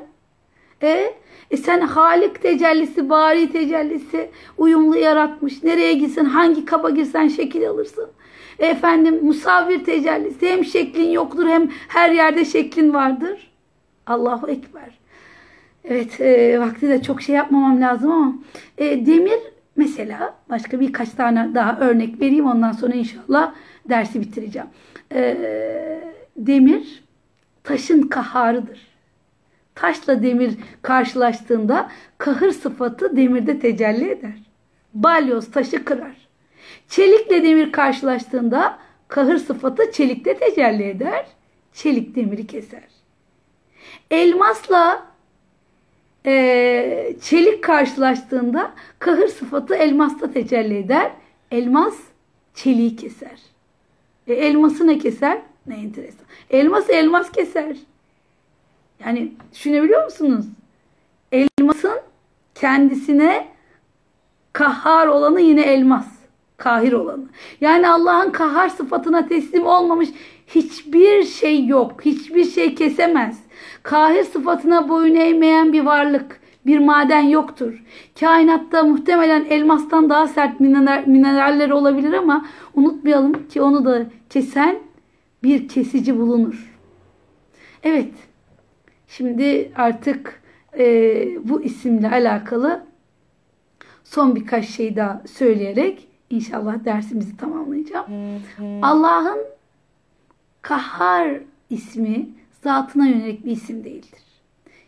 [SPEAKER 1] E e sen Halik tecellisi, bari tecellisi uyumlu yaratmış. Nereye gitsin, hangi kaba girsen şekil alırsın. E efendim musavvir tecellisi hem şeklin yoktur hem her yerde şeklin vardır. Allahu Ekber. Evet e, vakti de çok şey yapmamam lazım ama e, demir mesela başka birkaç tane daha örnek vereyim ondan sonra inşallah dersi bitireceğim. E, demir taşın kaharıdır. Taşla demir karşılaştığında kahır sıfatı demirde tecelli eder. Balyoz taşı kırar. Çelikle demir karşılaştığında kahır sıfatı çelikte tecelli eder. Çelik demiri keser. Elmasla e, çelik karşılaştığında kahır sıfatı elmasta tecelli eder. Elmas çeliği keser. E, elması ne keser? Ne enteresan. Elmas elmas keser. Yani düşünebiliyor musunuz? Elmasın kendisine kahhar olanı yine elmas. Kahir olanı. Yani Allah'ın kahhar sıfatına teslim olmamış hiçbir şey yok. Hiçbir şey kesemez. Kahir sıfatına boyun eğmeyen bir varlık, bir maden yoktur. Kainatta muhtemelen elmastan daha sert mineraller olabilir ama unutmayalım ki onu da kesen bir kesici bulunur. Evet, Şimdi artık e, bu isimle alakalı son birkaç şey daha söyleyerek inşallah dersimizi tamamlayacağım. Allah'ın Kahhar ismi zatına yönelik bir isim değildir.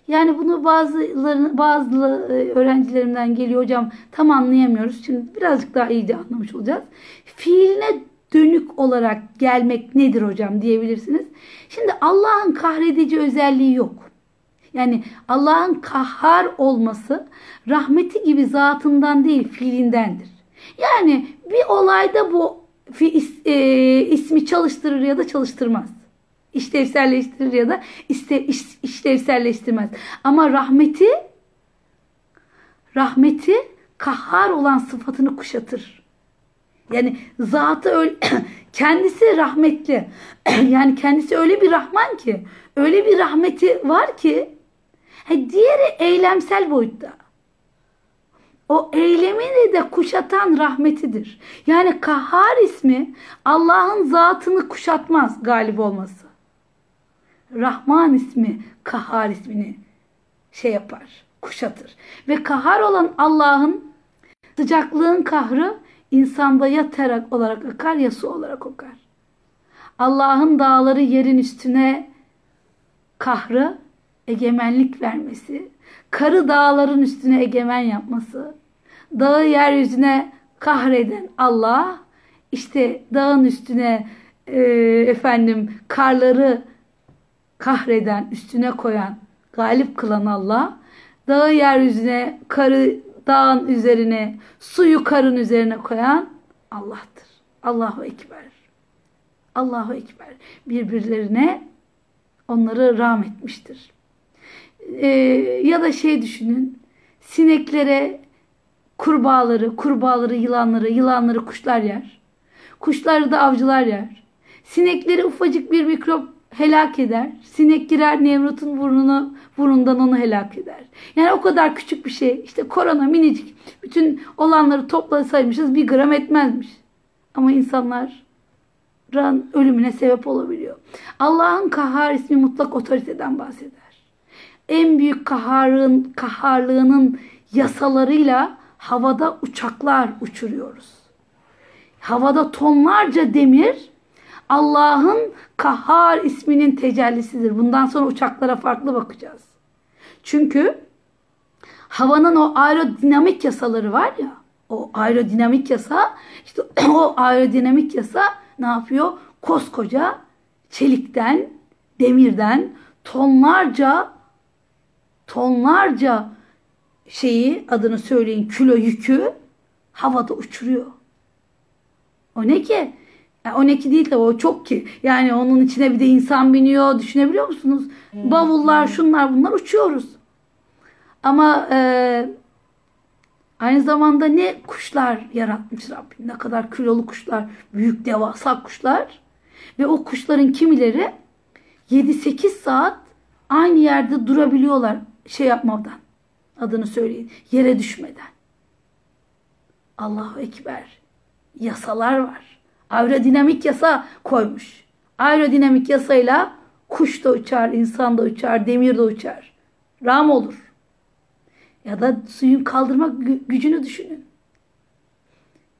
[SPEAKER 1] Yani bunu bazıları, bazı e, öğrencilerimden geliyor hocam tam anlayamıyoruz. Şimdi birazcık daha iyice anlamış olacağız. Fiiline dönük olarak gelmek nedir hocam diyebilirsiniz. Şimdi Allah'ın kahredici özelliği yok. Yani Allah'ın kahhar olması rahmeti gibi zatından değil fiilindendir. Yani bir olayda bu e, ismi çalıştırır ya da çalıştırmaz. İşlevselleştirir ya da iste, iş, işlevselleştirmez. Ama rahmeti rahmeti kahhar olan sıfatını kuşatır. Yani zatı öyle, kendisi rahmetli. yani kendisi öyle bir rahman ki, öyle bir rahmeti var ki, he, diğeri eylemsel boyutta. O eylemini de kuşatan rahmetidir. Yani kahhar ismi Allah'ın zatını kuşatmaz galip olması. Rahman ismi kahhar ismini şey yapar, kuşatır. Ve kahhar olan Allah'ın sıcaklığın kahrı insanda ya terak olarak akar ya su olarak akar. Allah'ın dağları yerin üstüne kahrı egemenlik vermesi, karı dağların üstüne egemen yapması, dağı yeryüzüne kahreden Allah, işte dağın üstüne e, efendim karları kahreden, üstüne koyan, galip kılan Allah, dağı yeryüzüne, karı dağın üzerine, suyu karın üzerine koyan Allah'tır. Allahu Ekber. Allahu Ekber. Birbirlerine onları rahmetmiştir. Ee, ya da şey düşünün, sineklere kurbağaları, kurbağaları yılanları, yılanları kuşlar yer. Kuşları da avcılar yer. Sinekleri ufacık bir mikrop helak eder. Sinek girer Nemrut'un burnunu, burnundan onu helak eder. Yani o kadar küçük bir şey. İşte korona minicik. Bütün olanları toplasaymışız bir gram etmezmiş. Ama insanlar ölümüne sebep olabiliyor. Allah'ın kahhar ismi mutlak otoriteden bahseder. En büyük kaharın, kaharlığının yasalarıyla havada uçaklar uçuruyoruz. Havada tonlarca demir Allah'ın Kahhar isminin tecellisidir. Bundan sonra uçaklara farklı bakacağız. Çünkü havanın o aerodinamik yasaları var ya, o aerodinamik yasa, işte o aerodinamik yasa ne yapıyor? Koskoca çelikten, demirden tonlarca tonlarca şeyi adını söyleyin kilo yükü havada uçuruyor. O ne ki? Yani 12 değil de o çok ki. Yani onun içine bir de insan biniyor. Düşünebiliyor musunuz? Bavullar, şunlar bunlar uçuyoruz. Ama e, aynı zamanda ne kuşlar yaratmış Rabbim. Ne kadar kilolu kuşlar, büyük devasa kuşlar. Ve o kuşların kimileri 7-8 saat aynı yerde durabiliyorlar şey yapmadan. Adını söyleyin. Yere düşmeden. Allahu Ekber. Yasalar var aerodinamik yasa koymuş. Aerodinamik yasayla kuş da uçar, insan da uçar, demir de uçar. Ram olur. Ya da suyun kaldırma gücünü düşünün.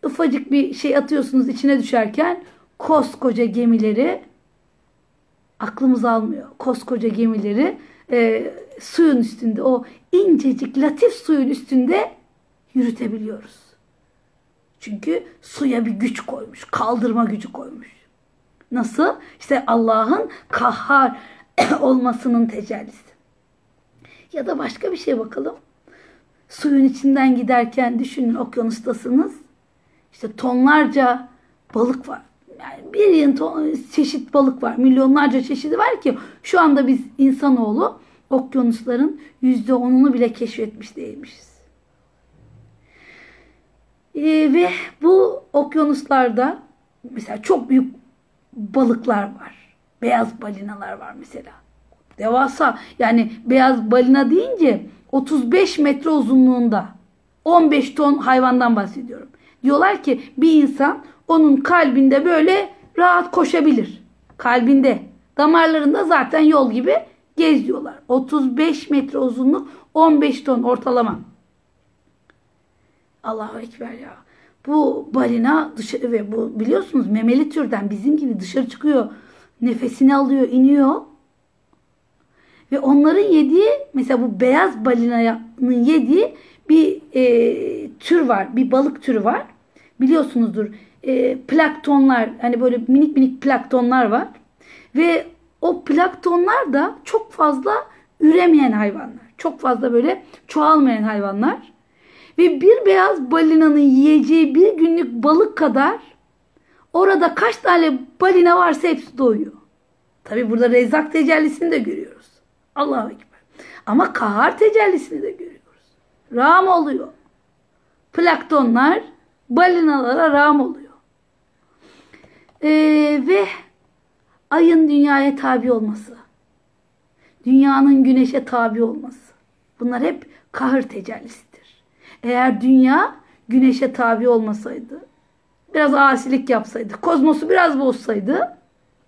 [SPEAKER 1] Ufacık bir şey atıyorsunuz içine düşerken koskoca gemileri aklımız almıyor. Koskoca gemileri e, suyun üstünde o incecik latif suyun üstünde yürütebiliyoruz. Çünkü suya bir güç koymuş. Kaldırma gücü koymuş. Nasıl? İşte Allah'ın kahhar olmasının tecellisi. Ya da başka bir şey bakalım. Suyun içinden giderken düşünün okyanustasınız. İşte tonlarca balık var. Yani bir yığın çeşit balık var. Milyonlarca çeşidi var ki şu anda biz insanoğlu okyanusların yüzde onunu bile keşfetmiş değilmişiz. E, ve bu okyanuslarda mesela çok büyük balıklar var. Beyaz balinalar var mesela. Devasa yani beyaz balina deyince 35 metre uzunluğunda 15 ton hayvandan bahsediyorum. Diyorlar ki bir insan onun kalbinde böyle rahat koşabilir. Kalbinde. Damarlarında zaten yol gibi geziyorlar. 35 metre uzunluk 15 ton ortalama. Allahu Ekber ya. Bu balina dışarı ve bu biliyorsunuz memeli türden bizim gibi dışarı çıkıyor. Nefesini alıyor, iniyor. Ve onların yediği mesela bu beyaz balinanın yediği bir e, tür var. Bir balık türü var. Biliyorsunuzdur. E, planktonlar hani böyle minik minik planktonlar var. Ve o planktonlar da çok fazla üremeyen hayvanlar. Çok fazla böyle çoğalmayan hayvanlar. Ve bir beyaz balinanın yiyeceği bir günlük balık kadar orada kaç tane balina varsa hepsi doyuyor. Tabi burada rezak tecellisini de görüyoruz. Allahu Ekber. Ama kahar tecellisini de görüyoruz. Ram oluyor. Planktonlar balinalara ram oluyor. Ee, ve ayın dünyaya tabi olması. Dünyanın güneşe tabi olması. Bunlar hep kahır tecellisidir. Eğer dünya güneşe tabi olmasaydı, biraz asilik yapsaydı, kozmosu biraz bozsaydı,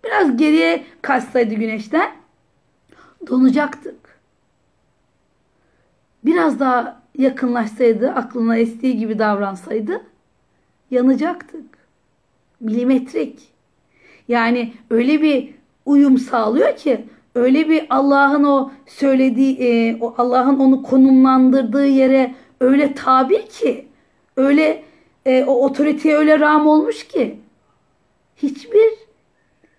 [SPEAKER 1] biraz geriye kaçsaydı güneşten donacaktık. Biraz daha yakınlaşsaydı, aklına estiği gibi davransaydı yanacaktık. Milimetrik. Yani öyle bir uyum sağlıyor ki öyle bir Allah'ın o söylediği, e, o Allah'ın onu konumlandırdığı yere öyle tabi ki, öyle e, o otoriteye öyle ram olmuş ki hiçbir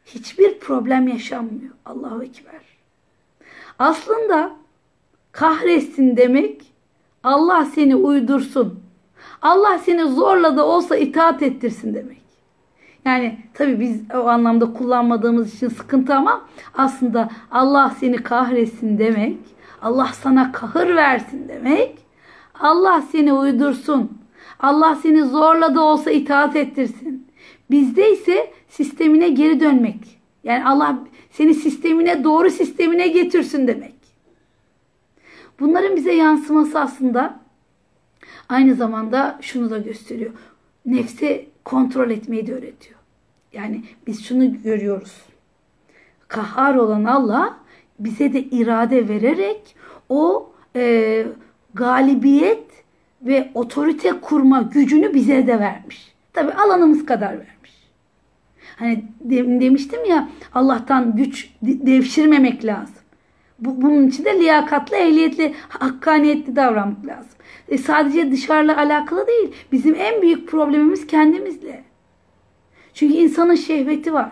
[SPEAKER 1] hiçbir problem yaşanmıyor. Allahu Ekber. Aslında kahretsin demek Allah seni uydursun. Allah seni zorla da olsa itaat ettirsin demek. Yani tabii biz o anlamda kullanmadığımız için sıkıntı ama aslında Allah seni kahretsin demek, Allah sana kahır versin demek, Allah seni uydursun, Allah seni zorla da olsa itaat ettirsin. Bizde ise sistemine geri dönmek. Yani Allah seni sistemine doğru sistemine getirsin demek. Bunların bize yansıması aslında aynı zamanda şunu da gösteriyor. Nefsi kontrol etmeyi de öğretiyor. Yani biz şunu görüyoruz. Kahhar olan Allah bize de irade vererek o e, galibiyet ve otorite kurma gücünü bize de vermiş. Tabi alanımız kadar vermiş. Hani demiştim ya Allah'tan güç devşirmemek lazım. Bu, bunun için de liyakatlı, ehliyetli, hakkaniyetli davranmak lazım. E sadece dışarıyla alakalı değil. Bizim en büyük problemimiz kendimizle. Çünkü insanın şehveti var.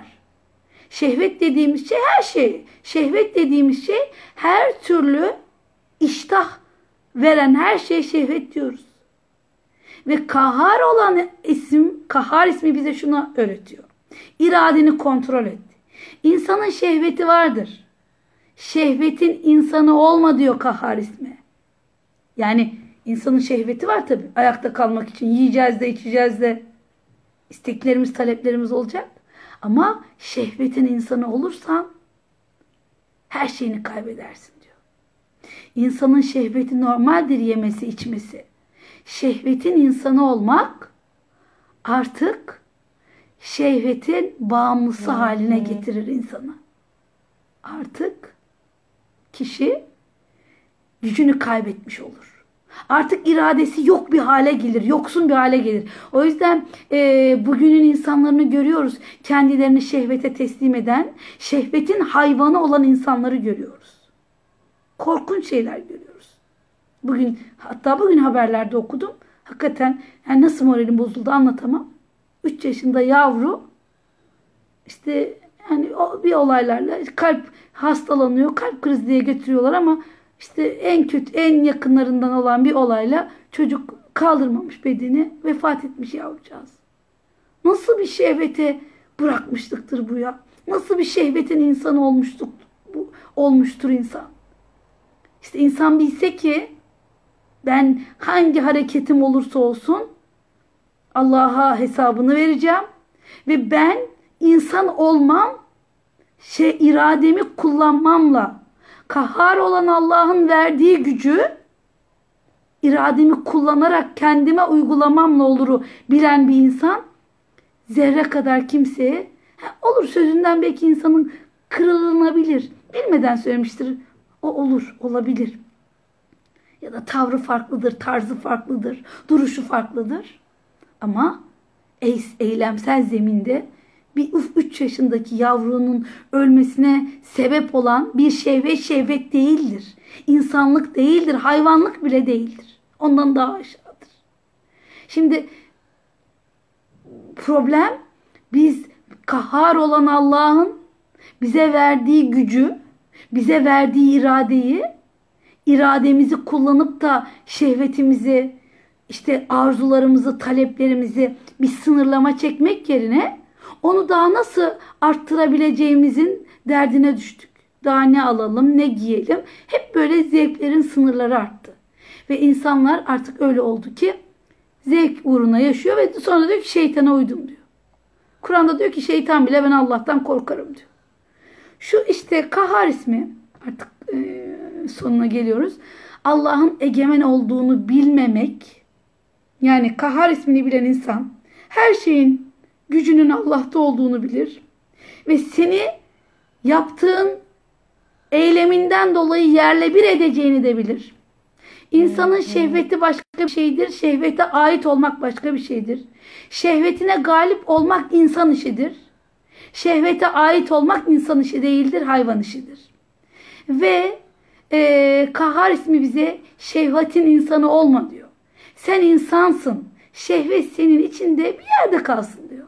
[SPEAKER 1] Şehvet dediğimiz şey her şey. Şehvet dediğimiz şey her türlü iştah veren her şey şehvet diyoruz. Ve kahar olan isim, kahar ismi bize şunu öğretiyor. İradeni kontrol et. İnsanın şehveti vardır. Şehvetin insanı olma diyor kahar ismi. Yani insanın şehveti var tabi. Ayakta kalmak için yiyeceğiz de içeceğiz de isteklerimiz, taleplerimiz olacak. Ama şehvetin insanı olursan her şeyini kaybedersin diyor. İnsanın şehveti normaldir yemesi, içmesi. Şehvetin insanı olmak artık şehvetin bağımlısı haline getirir insanı. Artık kişi gücünü kaybetmiş olur. Artık iradesi yok bir hale gelir, yoksun bir hale gelir. O yüzden e, bugünün insanlarını görüyoruz. Kendilerini şehvete teslim eden, şehvetin hayvanı olan insanları görüyoruz. Korkunç şeyler görüyoruz. Bugün hatta bugün haberlerde okudum. Hakikaten yani nasıl moralim bozuldu anlatamam. 3 yaşında yavru işte yani bir olaylarla kalp hastalanıyor, kalp krizi diye götürüyorlar ama işte en kötü, en yakınlarından olan bir olayla çocuk kaldırmamış bedeni, vefat etmiş yavrucağız. Nasıl bir şehvete bırakmışlıktır bu ya? Nasıl bir şehvetin insanı olmuştuk, bu, olmuştur insan? İşte insan bilse ki ben hangi hareketim olursa olsun Allah'a hesabını vereceğim ve ben insan olmam şey irademi kullanmamla kahhar olan Allah'ın verdiği gücü irademi kullanarak kendime uygulamamla oluru bilen bir insan zerre kadar kimseye olur sözünden belki insanın kırılınabilir. Bilmeden söylemiştir. O olur, olabilir. Ya da tavrı farklıdır, tarzı farklıdır, duruşu farklıdır. Ama eylemsel zeminde bir 3 yaşındaki yavrunun ölmesine sebep olan bir şehvet şehvet değildir. İnsanlık değildir, hayvanlık bile değildir. Ondan daha aşağıdır. Şimdi problem biz kahhar olan Allah'ın bize verdiği gücü, bize verdiği iradeyi, irademizi kullanıp da şehvetimizi, işte arzularımızı, taleplerimizi bir sınırlama çekmek yerine onu daha nasıl arttırabileceğimizin derdine düştük. Daha ne alalım, ne giyelim. Hep böyle zevklerin sınırları arttı. Ve insanlar artık öyle oldu ki zevk uğruna yaşıyor ve sonra diyor ki şeytana uydum diyor. Kur'an'da diyor ki şeytan bile ben Allah'tan korkarım diyor. Şu işte kahar ismi artık e, sonuna geliyoruz. Allah'ın egemen olduğunu bilmemek yani kahar ismini bilen insan her şeyin gücünün Allah'ta olduğunu bilir. Ve seni yaptığın eyleminden dolayı yerle bir edeceğini de bilir. İnsanın şehveti başka bir şeydir. Şehvete ait olmak başka bir şeydir. Şehvetine galip olmak insan işidir. Şehvete ait olmak insan işi değildir, hayvan işidir. Ve e, Kahar ismi bize şehvetin insanı olma diyor. Sen insansın. Şehvet senin içinde bir yerde kalsın diyor.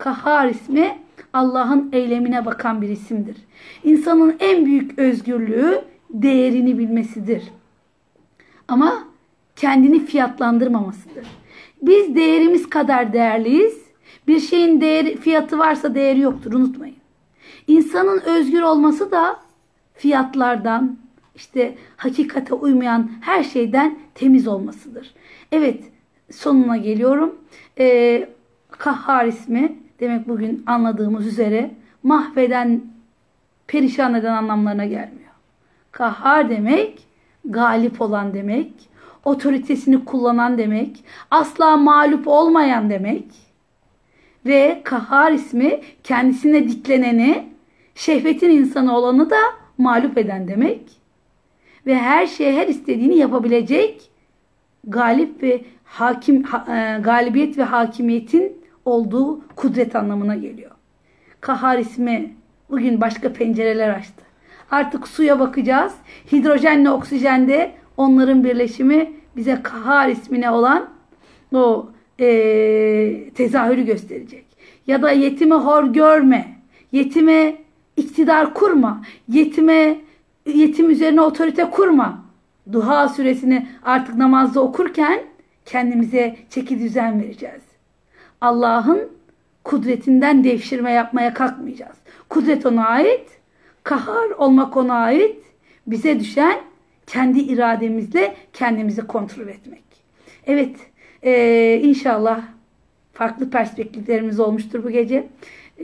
[SPEAKER 1] Kahar ismi Allah'ın eylemine bakan bir isimdir. İnsanın en büyük özgürlüğü değerini bilmesidir. Ama kendini fiyatlandırmamasıdır. Biz değerimiz kadar değerliyiz. Bir şeyin değeri, fiyatı varsa değeri yoktur unutmayın. İnsanın özgür olması da fiyatlardan, işte hakikate uymayan her şeyden temiz olmasıdır. Evet sonuna geliyorum. Ee, kahhar ismi demek bugün anladığımız üzere mahveden, perişan eden anlamlarına gelmiyor. Kahhar demek galip olan demek, otoritesini kullanan demek, asla mağlup olmayan demek ve kahhar ismi kendisine dikleneni, şehvetin insanı olanı da mağlup eden demek ve her şeye her istediğini yapabilecek galip ve hakim e, galibiyet ve hakimiyetin olduğu kudret anlamına geliyor. Kahhar ismi bugün başka pencereler açtı. Artık suya bakacağız. Hidrojenle oksijende onların birleşimi bize kahar ismine olan o e, tezahürü gösterecek. Ya da yetimi hor görme. Yetime iktidar kurma. Yetime yetim üzerine otorite kurma. Duha suresini artık namazda okurken kendimize çeki düzen vereceğiz. Allah'ın kudretinden devşirme yapmaya kalkmayacağız. Kudret ona ait, kahar olmak ona ait. Bize düşen kendi irademizle kendimizi kontrol etmek. Evet, e, inşallah farklı perspektiflerimiz olmuştur bu gece.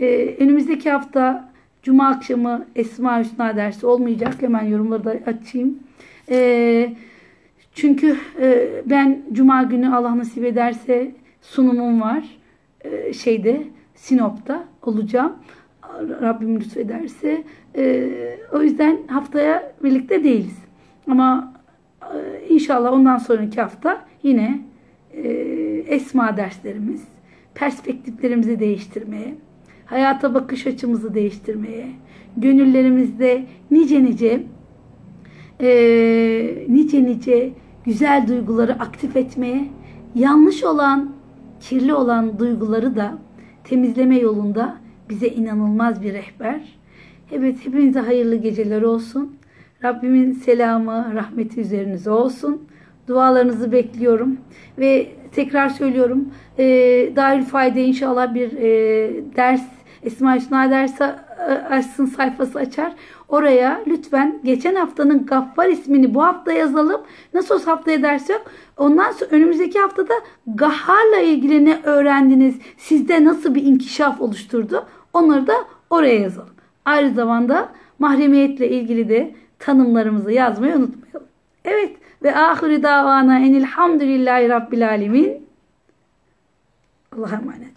[SPEAKER 1] E, önümüzdeki hafta Cuma akşamı Esma Hüsna dersi olmayacak. Hemen yorumları da açayım. E, çünkü e, ben Cuma günü Allah nasip ederse sunumum var. E, şeyde Sinop'ta olacağım. Rabbim lütfederse. E, o yüzden haftaya birlikte değiliz. Ama e, inşallah ondan sonraki hafta yine esma derslerimiz, perspektiflerimizi değiştirmeye, hayata bakış açımızı değiştirmeye, gönüllerimizde nice nice nice nice güzel duyguları aktif etmeye, yanlış olan, kirli olan duyguları da temizleme yolunda bize inanılmaz bir rehber. Evet hepinize hayırlı geceler olsun. Rabbimin selamı, rahmeti üzerinize olsun. Dualarınızı bekliyorum. Ve tekrar söylüyorum. E, Dair Fayda inşallah bir e, ders, Esma Hüsna dersi e, açsın sayfası açar. Oraya lütfen geçen haftanın Gaffar ismini bu hafta yazalım. Nasıl olsa haftaya ders yok. Ondan sonra önümüzdeki haftada Gahhar'la ilgili ne öğrendiniz? Sizde nasıl bir inkişaf oluşturdu? Onları da oraya yazalım. Aynı zamanda mahremiyetle ilgili de tanımlarımızı yazmayı unutmayalım. Evet ve ahiri davana enilhamdülillahi rabbil alemin. Allah'a emanet.